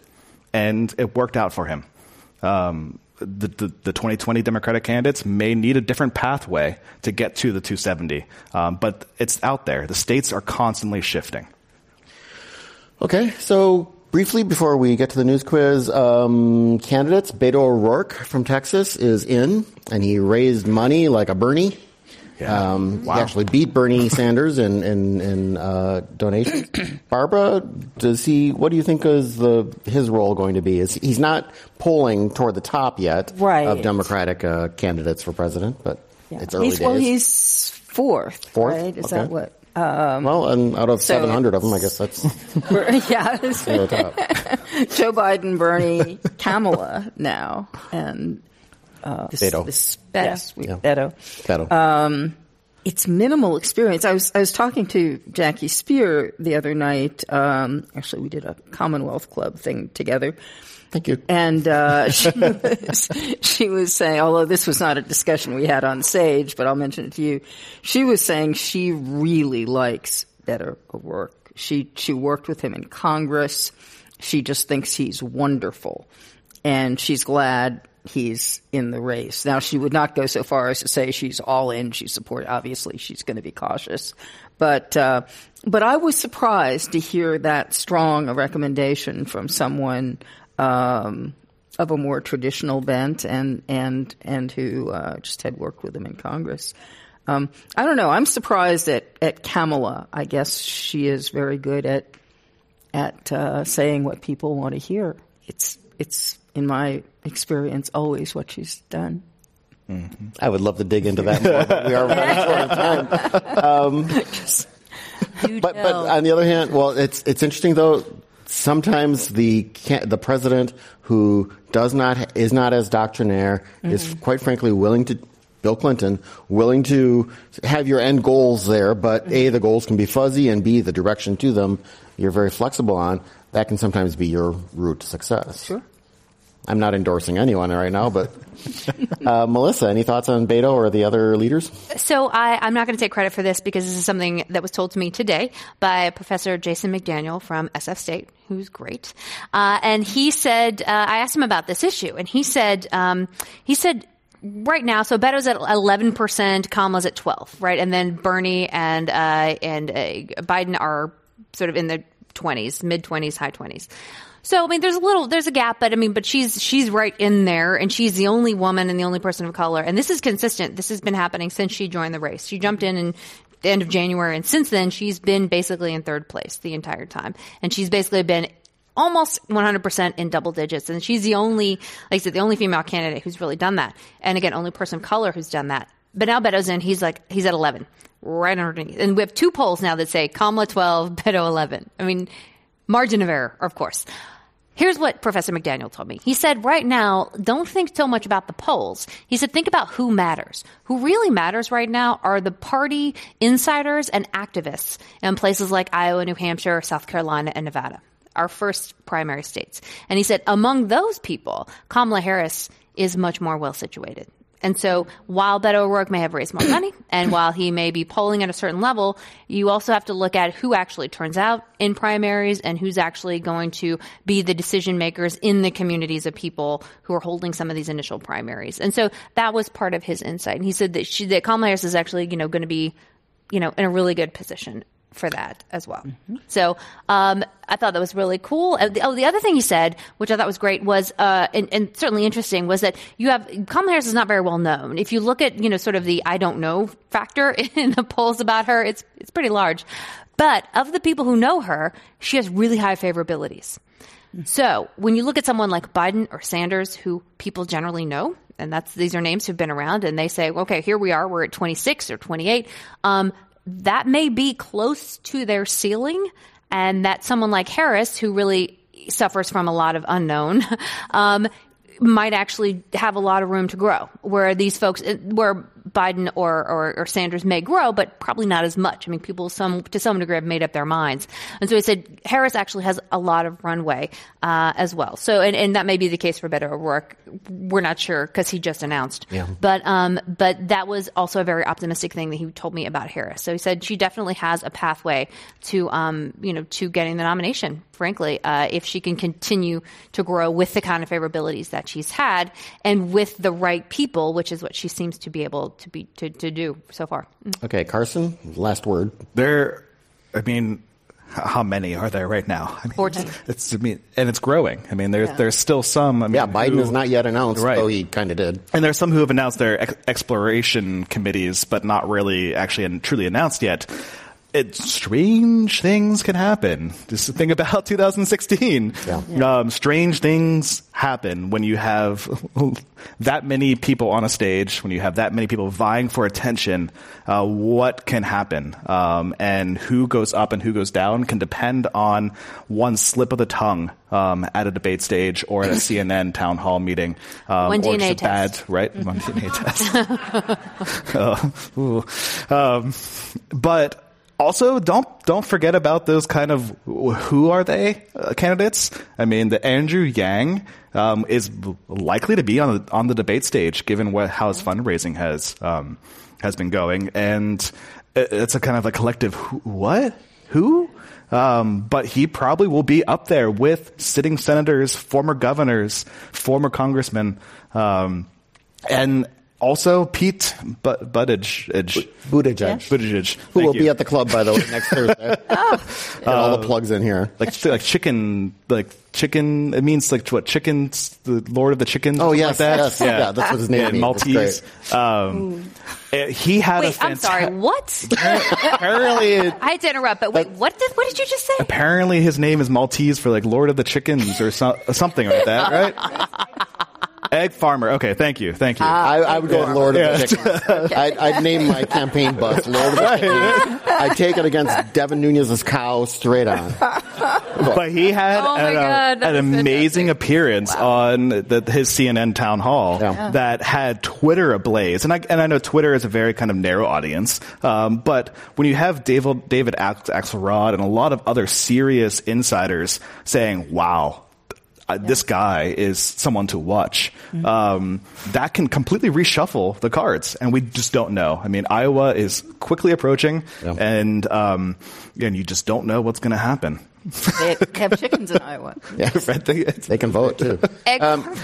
Speaker 5: and it worked out for him. Um, the, the, the 2020 Democratic candidates may need a different pathway to get to the 270, um, but it's out there. The states are constantly shifting.
Speaker 2: Okay, so briefly before we get to the news quiz, um, candidates, Beto O'Rourke from Texas is in, and he raised money like a Bernie.
Speaker 5: Yeah.
Speaker 2: Um,
Speaker 5: Wow.
Speaker 2: He actually beat Bernie Sanders in in, in uh, donations. Barbara, does he? What do you think is the his role going to be? Is he's not polling toward the top yet
Speaker 3: Right.
Speaker 2: of Democratic uh, candidites for president, but it's early
Speaker 3: he's,
Speaker 2: days.
Speaker 3: Well, he's fourth.
Speaker 2: Fourth?
Speaker 3: Right? Is
Speaker 2: Okay.
Speaker 3: that what? Um,
Speaker 2: well, and out of
Speaker 3: So
Speaker 2: 700 of them, I guess that's
Speaker 3: yeah. Joe Biden, Bernie, Kamala now, and uh,
Speaker 2: Beto.
Speaker 3: Yes,
Speaker 2: Yeah.
Speaker 3: Beto.
Speaker 2: Beto.
Speaker 3: Uh, it's minimal experience. I was I was talking to Jackie Speier the other night. Um, actually, we did a Commonwealth Club thing together.
Speaker 2: Thank you.
Speaker 3: And uh, she, was, she was saying, although this was not a discussion we had on Sage, but I'll mention it to you. She was saying she really likes Beto O'Rourke. She she worked with him in Congress. She just thinks he's wonderful, and she's glad he's in the race. Now, she would not go so far as to say she's all in. She's support. Obviously, she's going to be cautious, but uh, but I was surprised to hear that strong a recommendation from someone um, of a more traditional bent and and and who uh, just had worked with him in Congress. Um, I don't know. I'm surprised at at Kamala. I guess she is very good at at uh, saying what people want to hear. It's it's in my experience, always what she's done.
Speaker 2: Mm-hmm. I would love to dig into that more, but we are running short of time. Um, but, but on the other hand, well, it's it's interesting though. Sometimes the the president who does not is not as doctrinaire mm-hmm. is quite frankly willing to Bill Clinton, willing to have your end goals there, but A, the goals can be fuzzy, and B, the direction to them you're very flexible on. That can sometimes be your route to success.
Speaker 3: Sure.
Speaker 2: I'm not endorsing anyone right now, but uh, Melissa, any thoughts on Beto or the other leaders?
Speaker 4: So I, am not going to take credit for this because this is something that was told to me today by Professor Jason McDaniel from SF State, who's great. Uh, and he said, uh, I asked him about this issue, and he said, um, he said right now, so Beto's at 11%, Kamala's at 12, right? And then Bernie and, uh, and uh, Biden are sort of in the 20s, mid 20s, high 20s. So I mean, there's a little, there's a gap, but I mean, but she's she's right in there, and she's the only woman and the only person of color, and this is consistent. This has been happening since she joined the race. She jumped in in the end of January, and since then she's been basically in third place the entire time, and she's basically been almost 100% in double digits. And she's the only, like I said, the only female candidate who's really done that. And again, only person of color who's done that. But now Beto's in, he's like, he's at 11, right underneath. And we have two polls now that say Kamala 12, Beto 11. I mean, margin of error, of course. Here's what Professor McDaniel told me. He said, right now, don't think so much about the polls. He said, think about who matters. Who really matters right now are the party insiders and activists in places like Iowa, New Hampshire, South Carolina, and Nevada, our first primary states. And he said, among those people, Kamala Harris is much more well situated. And so while Beto O'Rourke may have raised more money and while he may be polling at a certain level, you also have to look at who actually turns out in primaries and who's actually going to be the decision makers in the communities of people who are holding some of these initial primaries. And so that was part of his insight. And he said that she, that Kamala Harris is actually, you know, going to be you know, in a really good position for that as well. Mm-hmm. So um, I thought that was really cool. Uh, the, oh, the other thing he said, which I thought was great, was uh, and, and, certainly interesting, was that you have Kamala Harris is not very well known. If you look at you know sort of the I don't know factor in the polls about her, it's it's pretty large. But of the people who know her, she has really high favorabilities. Mm-hmm. So when you look at someone like Biden or Sanders, who people generally know, and that's these are names who've been around, and they say, okay, here we are, we're at 26 or 28. Um, that may be close to their ceiling and that someone like Harris, who really suffers from a lot of unknown, um, might actually have a lot of room to grow. Where these folks, where Biden or, or, or, Sanders may grow, but probably not as much. I mean, people some to some degree have made up their minds, and so he said Harris actually has a lot of runway uh, as well. So, and, and that may be the case for Beto O'Rourke. We're not sure because he just announced.
Speaker 2: Yeah.
Speaker 4: But um, but that was also a very optimistic thing that he told me about Harris. So he said she definitely has a pathway to um, you know to getting the nomination. Frankly, uh, if she can continue to grow with the kind of favorabilities that she's had and with the right people, which is what she seems to be able to be to, to do so far.
Speaker 2: Mm. Okay, Carson, last word.
Speaker 5: There, I mean, how many are there right now? I mean,
Speaker 4: 14.
Speaker 5: It's, I mean, and it's growing. I mean, there's yeah. there's still some. I mean,
Speaker 2: yeah, Biden has not yet announced, right. though he kind of did.
Speaker 5: And there's some who have announced their ex- exploration committees, but not really actually and truly announced yet. It, strange things can happen. This is the thing about 2016.
Speaker 2: Yeah.
Speaker 5: Um, strange things happen when you have that many people on a stage, when you have that many people vying for attention. Uh, what can happen? Um, and who goes up and who goes down can depend on one slip of the tongue um, at a debate stage or at a CNN town hall meeting. Um,
Speaker 4: One
Speaker 5: or
Speaker 4: DNA
Speaker 5: just a bad,
Speaker 4: test.
Speaker 5: right? One DNA test. Ooh. Um, but also don't don't forget about those kind of who are they uh, candidates. I mean, the Andrew Yang um, is likely to be on the on the debate stage, given what how his fundraising has um, has been going, and it's a kind of a collective who, what who. Um, but he probably will be up there with sitting senators, former governors, former congressmen, um, and also Pete but- Buttigieg.
Speaker 2: Buttigieg.
Speaker 5: Buttigieg.
Speaker 2: Who
Speaker 5: Thank
Speaker 2: will
Speaker 5: you.
Speaker 2: be at the club, by the way, next Thursday. Get all the plugs in here.
Speaker 5: like like chicken like chicken it means like what chickens the lord of the chickens or
Speaker 2: Oh,
Speaker 5: something
Speaker 2: yes,
Speaker 5: like that
Speaker 2: yes. Yeah, that's what his name
Speaker 5: yeah,
Speaker 2: means. That's
Speaker 5: maltese um eh, he had a
Speaker 4: Wait, I'm
Speaker 5: fanta-
Speaker 4: sorry. What?
Speaker 5: apparently
Speaker 4: I had to interrupt, but wait, what did what did you just say?
Speaker 5: apparently his name is maltese for like lord of the chickens or so, something like that right egg farmer okay thank you thank you
Speaker 2: I, I would go with Lord of the Chickens. I'd, I'd name my campaign bus Lord of the Chickens. I'd take it against Devin Nunes's cow straight on.
Speaker 5: but he had
Speaker 4: Oh
Speaker 5: an, uh,
Speaker 4: God, that
Speaker 5: an
Speaker 4: is
Speaker 5: amazing appearance on the, his CNN town hall
Speaker 2: Yeah.
Speaker 5: that had Twitter ablaze. And I, and I know Twitter is a very kind of narrow audience, um, but when you have David, David Axelrod and a lot of other serious insiders saying, wow, uh, this guy is someone to watch. Um, that can completely reshuffle the cards, and we just don't know. I mean, Iowa is quickly approaching,
Speaker 2: Yeah.
Speaker 5: and um, and you just don't know what's going to happen.
Speaker 3: They have chickens in Iowa.
Speaker 2: Yes.
Speaker 5: Right? They-
Speaker 2: They can vote too.
Speaker 4: Egg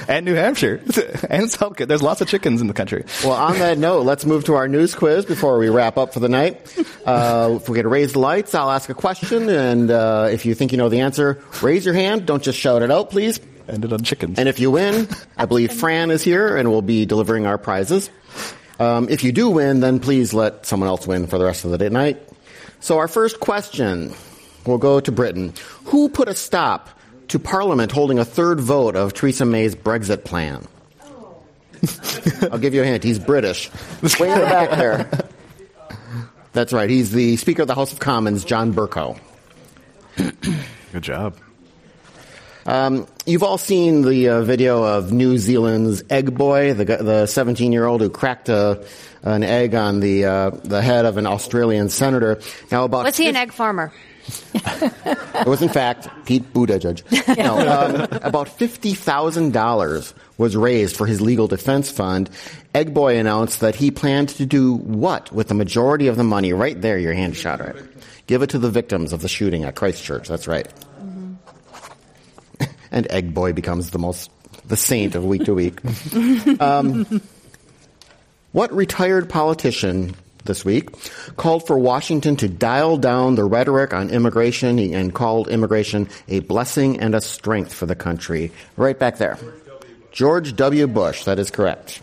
Speaker 5: and New Hampshire and South Carolina. There's lots of chickens in the country.
Speaker 2: Well, on that note, let's move to our news quiz before we wrap up for the night. Uh, if we could raise the lights, I'll ask a question, and uh, if you think you know the answer, raise your hand. Don't just shout it out, please.
Speaker 5: Ended on chickens.
Speaker 2: And if you win, I believe Fran is here and will be delivering our prizes. Um, if you do win, then please let someone else win for the rest of the day night. So our first question will go to Britain. Who put a stop to Parliament holding a third vote of Theresa May's Brexit plan? I'll give you a hint. He's British. Way in the back there. That's right. He's the Speaker of the House of Commons, John Bercow.
Speaker 5: Good job.
Speaker 2: You've all seen the uh, video of New Zealand's egg boy, the 17 year old who cracked a, an egg on the uh, the head of an Australian senator. Now about
Speaker 4: Was he an egg farmer?
Speaker 2: It was in fact Pete Buttigieg. No, um, about fifty thousand dollars was raised for his legal defense fund. Egg boy announced that he planned to do what with the majority of the money? Right there, your hand shot right. Give it to the victims of the shooting at Christchurch. That's right. and Egg Boy becomes the most the saint of week to week. Um, what retired politician this week called for Washington to dial down the rhetoric on immigration and called immigration a blessing and a strength for the country? Right back there. George W. Bush. That is correct.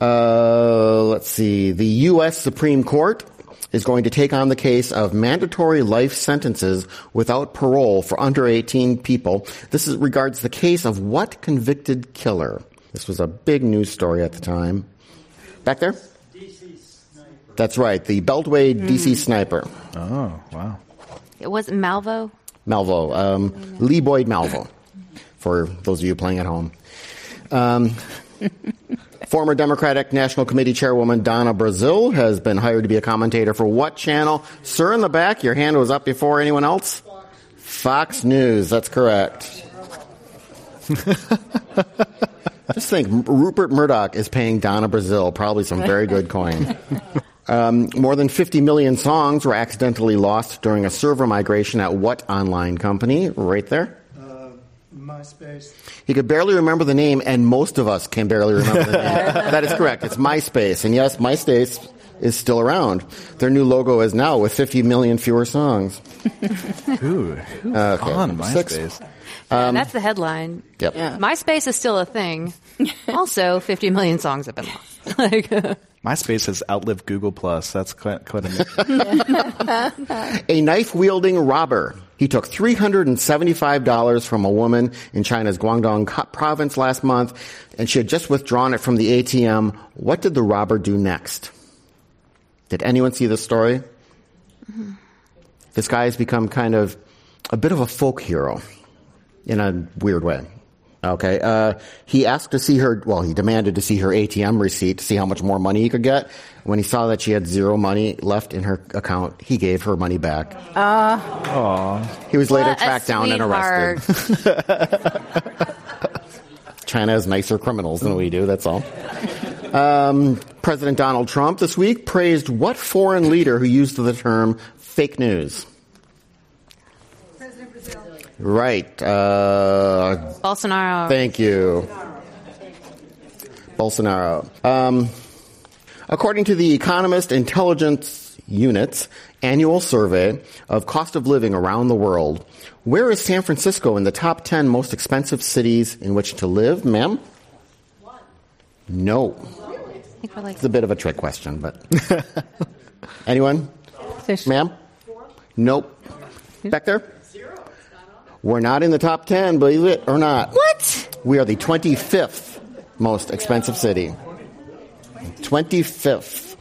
Speaker 2: Uh, let's see. The U.S. Supreme Court is going to take on the case of mandatory life sentences without parole for under 18 people. This is, regards the case of what convicted killer? This was a big news story at the time. Back there? That's right. The Beltway DC sniper.
Speaker 5: Oh, wow.
Speaker 4: It wasn't Malvo.
Speaker 2: Malvo, um, Lee Boyd Malvo, for those of you playing at home. Um, former Democratic National Committee Chairwoman Donna Brazile has been hired to be a commentator for what channel? Sir in the back, your hand was up before anyone else? Fox News, that's correct. Just think, Rupert Murdoch is paying Donna Brazile probably some very good coin. Um, more than 50 million songs were accidentally lost during a server migration at what online company? Right there.
Speaker 6: Uh, MySpace.
Speaker 2: He could barely remember the name, and most of us can barely remember the name. that is correct. It's MySpace. And yes, MySpace is still around. Their new logo is now with 50 million fewer songs.
Speaker 5: Ooh, who's uh,
Speaker 2: Okay.
Speaker 5: on
Speaker 2: Six.
Speaker 5: MySpace?
Speaker 4: Yeah, um, that's the headline.
Speaker 2: Yep.
Speaker 3: Yeah.
Speaker 4: MySpace is still a thing. also, 50 million songs have been lost. like, uh,
Speaker 5: MySpace has outlived Google Plus. That's quite, quite amazing.
Speaker 2: A knife wielding robber. He took $375 from a woman in China's Guangdong province last month, and she had just withdrawn it from the ATM. What did the robber do next? Did anyone see this story? This guy has become kind of a bit of a folk hero in a weird way. Okay. Uh, he asked to see her, well, he demanded to see her ATM receipt to see how much more money he could get. When he saw that she had zero money left in her account, he gave her money back. He was later tracked down and arrested. China has nicer criminals than we do, that's all. Um, President Donald Trump this week praised what foreign leader who used the term fake news? Right. Uh,
Speaker 4: Bolsonaro.
Speaker 2: Thank you. Bolsonaro. Um, according to the Economist Intelligence Unit's annual survey of cost of living around the world, where is San Francisco in the top 10 most expensive cities in which to live, ma'am? No.
Speaker 4: I think we're like
Speaker 2: It's a bit of a trick question, but. Anyone? Ma'am? Nope. Back there? We're not in the top 10, believe it or not.
Speaker 4: what?
Speaker 2: We are the 25th most expensive city. 25th.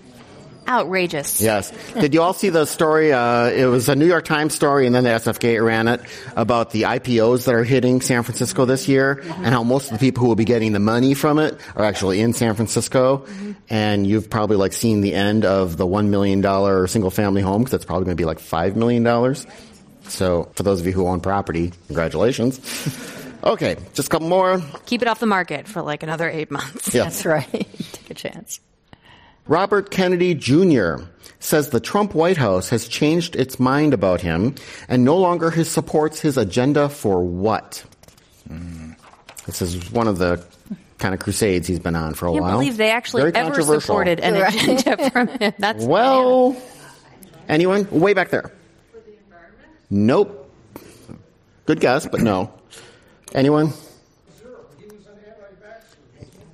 Speaker 4: Outrageous.
Speaker 2: Yes. Did you all see the story? Uh, it was a New York Times story, and then the SFK ran it about the IPOs that are hitting San Francisco this year, and how most of the people who will be getting the money from it are actually in San Francisco. And you've probably like seen the end of the one million dollar single family home because that's probably going to be like five million dollars. So for those of you who own property, congratulations. Okay, just a couple more.
Speaker 4: Keep it off the market for like another eight months.
Speaker 2: Yeah.
Speaker 3: That's right. Take a chance.
Speaker 2: Robert Kennedy Jr. says the Trump White House has changed its mind about him and no longer his supports his agenda for what? Hmm. This is one of the kind of crusades he's been on for a
Speaker 4: I can't
Speaker 2: while.
Speaker 4: believe they actually
Speaker 2: Very
Speaker 4: ever supported an agenda from him. That's
Speaker 2: Well, anyone? Way back there. Nope. Good guess, but no. Anyone?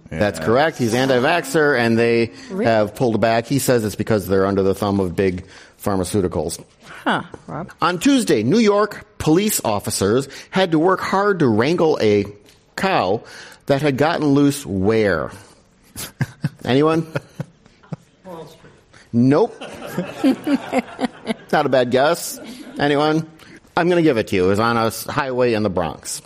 Speaker 2: That's correct. He's anti-vaxxer, and they have pulled back. He says it's because they're under the thumb of big pharmaceuticals.
Speaker 3: Huh, Rob?
Speaker 2: On Tuesday, New York police officers had to work hard to wrangle a cow that had gotten loose where? Anyone? Nope. Not a bad guess. Anyone? I'm going to give it to you. It was on a highway in the Bronx.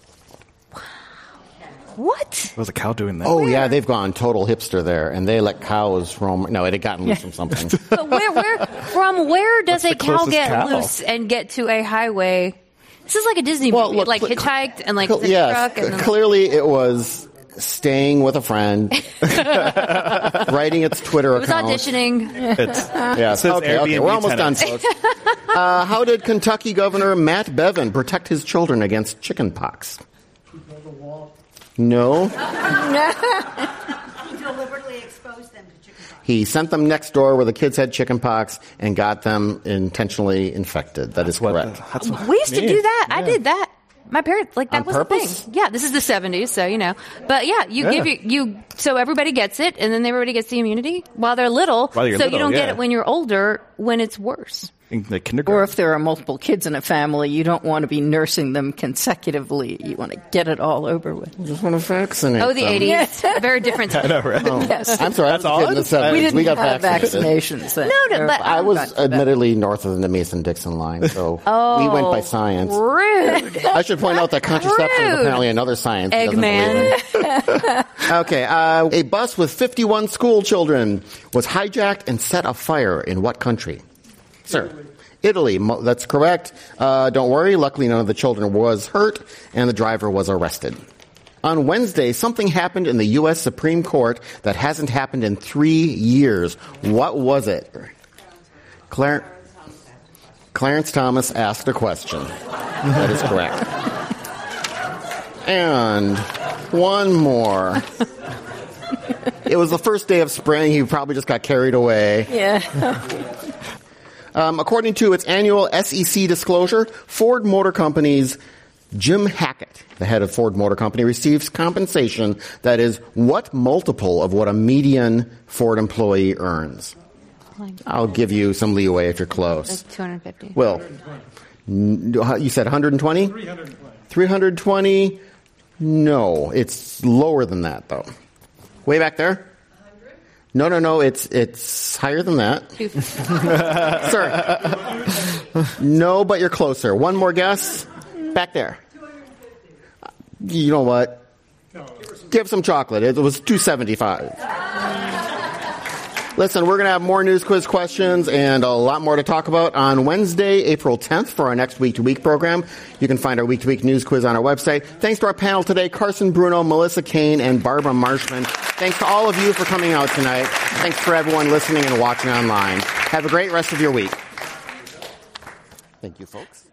Speaker 4: what?
Speaker 5: What was a cow doing that?
Speaker 2: Oh, yeah, they've gone total hipster there, and they let cows roam. No, it had gotten loose from something.
Speaker 4: But where, where, from where does
Speaker 5: What's
Speaker 4: a cow get
Speaker 5: cow?
Speaker 4: loose and get to a highway? This is like a Disney
Speaker 2: Well,
Speaker 4: movie,
Speaker 2: look,
Speaker 4: like
Speaker 2: cl-
Speaker 4: hitchhiked and like
Speaker 2: Cl-
Speaker 4: the
Speaker 2: yes,
Speaker 4: truck. And then,
Speaker 2: clearly it was staying with a friend, writing its Twitter
Speaker 4: it was
Speaker 2: account.
Speaker 4: auditioning.
Speaker 5: It's,
Speaker 2: Yes.
Speaker 5: says
Speaker 2: Okay, okay. We're almost
Speaker 5: tenant.
Speaker 2: done, folks. Uh, how did Kentucky Governor Matt Bevin protect his children against chicken pox? No.
Speaker 7: He deliberately exposed them to chickenpox.
Speaker 2: He sent them next door where the kids had chicken pox and got them intentionally infected. That is
Speaker 5: what
Speaker 2: correct.
Speaker 5: the- that's what
Speaker 4: We used to do that. I did that. My parents, like that
Speaker 2: On
Speaker 4: was
Speaker 2: purpose?
Speaker 4: the thing. Yeah, this is the 70s, so you know. But yeah, you
Speaker 5: Yeah.
Speaker 4: give you, you, so everybody gets it, and then everybody gets the immunity while they're little.
Speaker 5: While you're
Speaker 4: so you
Speaker 5: little,
Speaker 4: don't get
Speaker 5: yeah.
Speaker 4: it when you're older, when it's worse.
Speaker 5: In the
Speaker 3: Or if there are multiple kids in a family, you don't want to be nursing them consecutively. You want to get it all over with.
Speaker 2: You Just want to vaccinate
Speaker 4: Oh, the
Speaker 2: them.
Speaker 4: 80s. Very different time.
Speaker 5: I know, right?
Speaker 3: Yes.
Speaker 2: I'm sorry, I was
Speaker 5: That's
Speaker 2: a kid in the 70s.
Speaker 3: we didn't
Speaker 2: got
Speaker 3: have
Speaker 2: vaccinated.
Speaker 3: vaccinations then.
Speaker 4: No, no, but
Speaker 2: I was
Speaker 3: to that.
Speaker 2: admittedly north of the Mason-Dixon line, so we went by science.
Speaker 4: Rude.
Speaker 2: I should point out that contraception is apparently another science.
Speaker 4: Eggman.
Speaker 2: okay, uh, a bus with 51 school children was hijacked and set afire in what country? Sir. Italy. That's correct. Uh, don't worry. Luckily, none of the children was hurt, and the driver was arrested. On Wednesday, something happened in the U.S. Supreme Court that hasn't happened in three years. What was it? Clar- Clarence Thomas asked a question. That is correct. And one more. It was the first day of spring. He probably just got carried away.
Speaker 3: Yeah.
Speaker 2: Um, according to its annual SEC disclosure, Ford Motor Company's Jim Hackett, the head of Ford Motor Company, receives compensation that is what multiple of what a median Ford employee earns? I'll give you some leeway if you're close.
Speaker 4: Like 250.
Speaker 2: Will, you said 120? 320. 320? No, it's lower than that though. Way back there? No, no, no. It's it's higher than that, sir. No, but you're closer. One more guess. Back there. You know what? Give some chocolate. It was 275. Listen, we're going to have more news quiz questions and a lot more to talk about on Wednesday, April 10th for our next week to week program. You can find our week to week news quiz on our website. Thanks to our panel today, Carson Bruno, Melissa Caen, and Barbara Marshman. Thanks to all of you for coming out tonight. Thanks for everyone listening and watching online. Have a great rest of your week. Thank you, folks.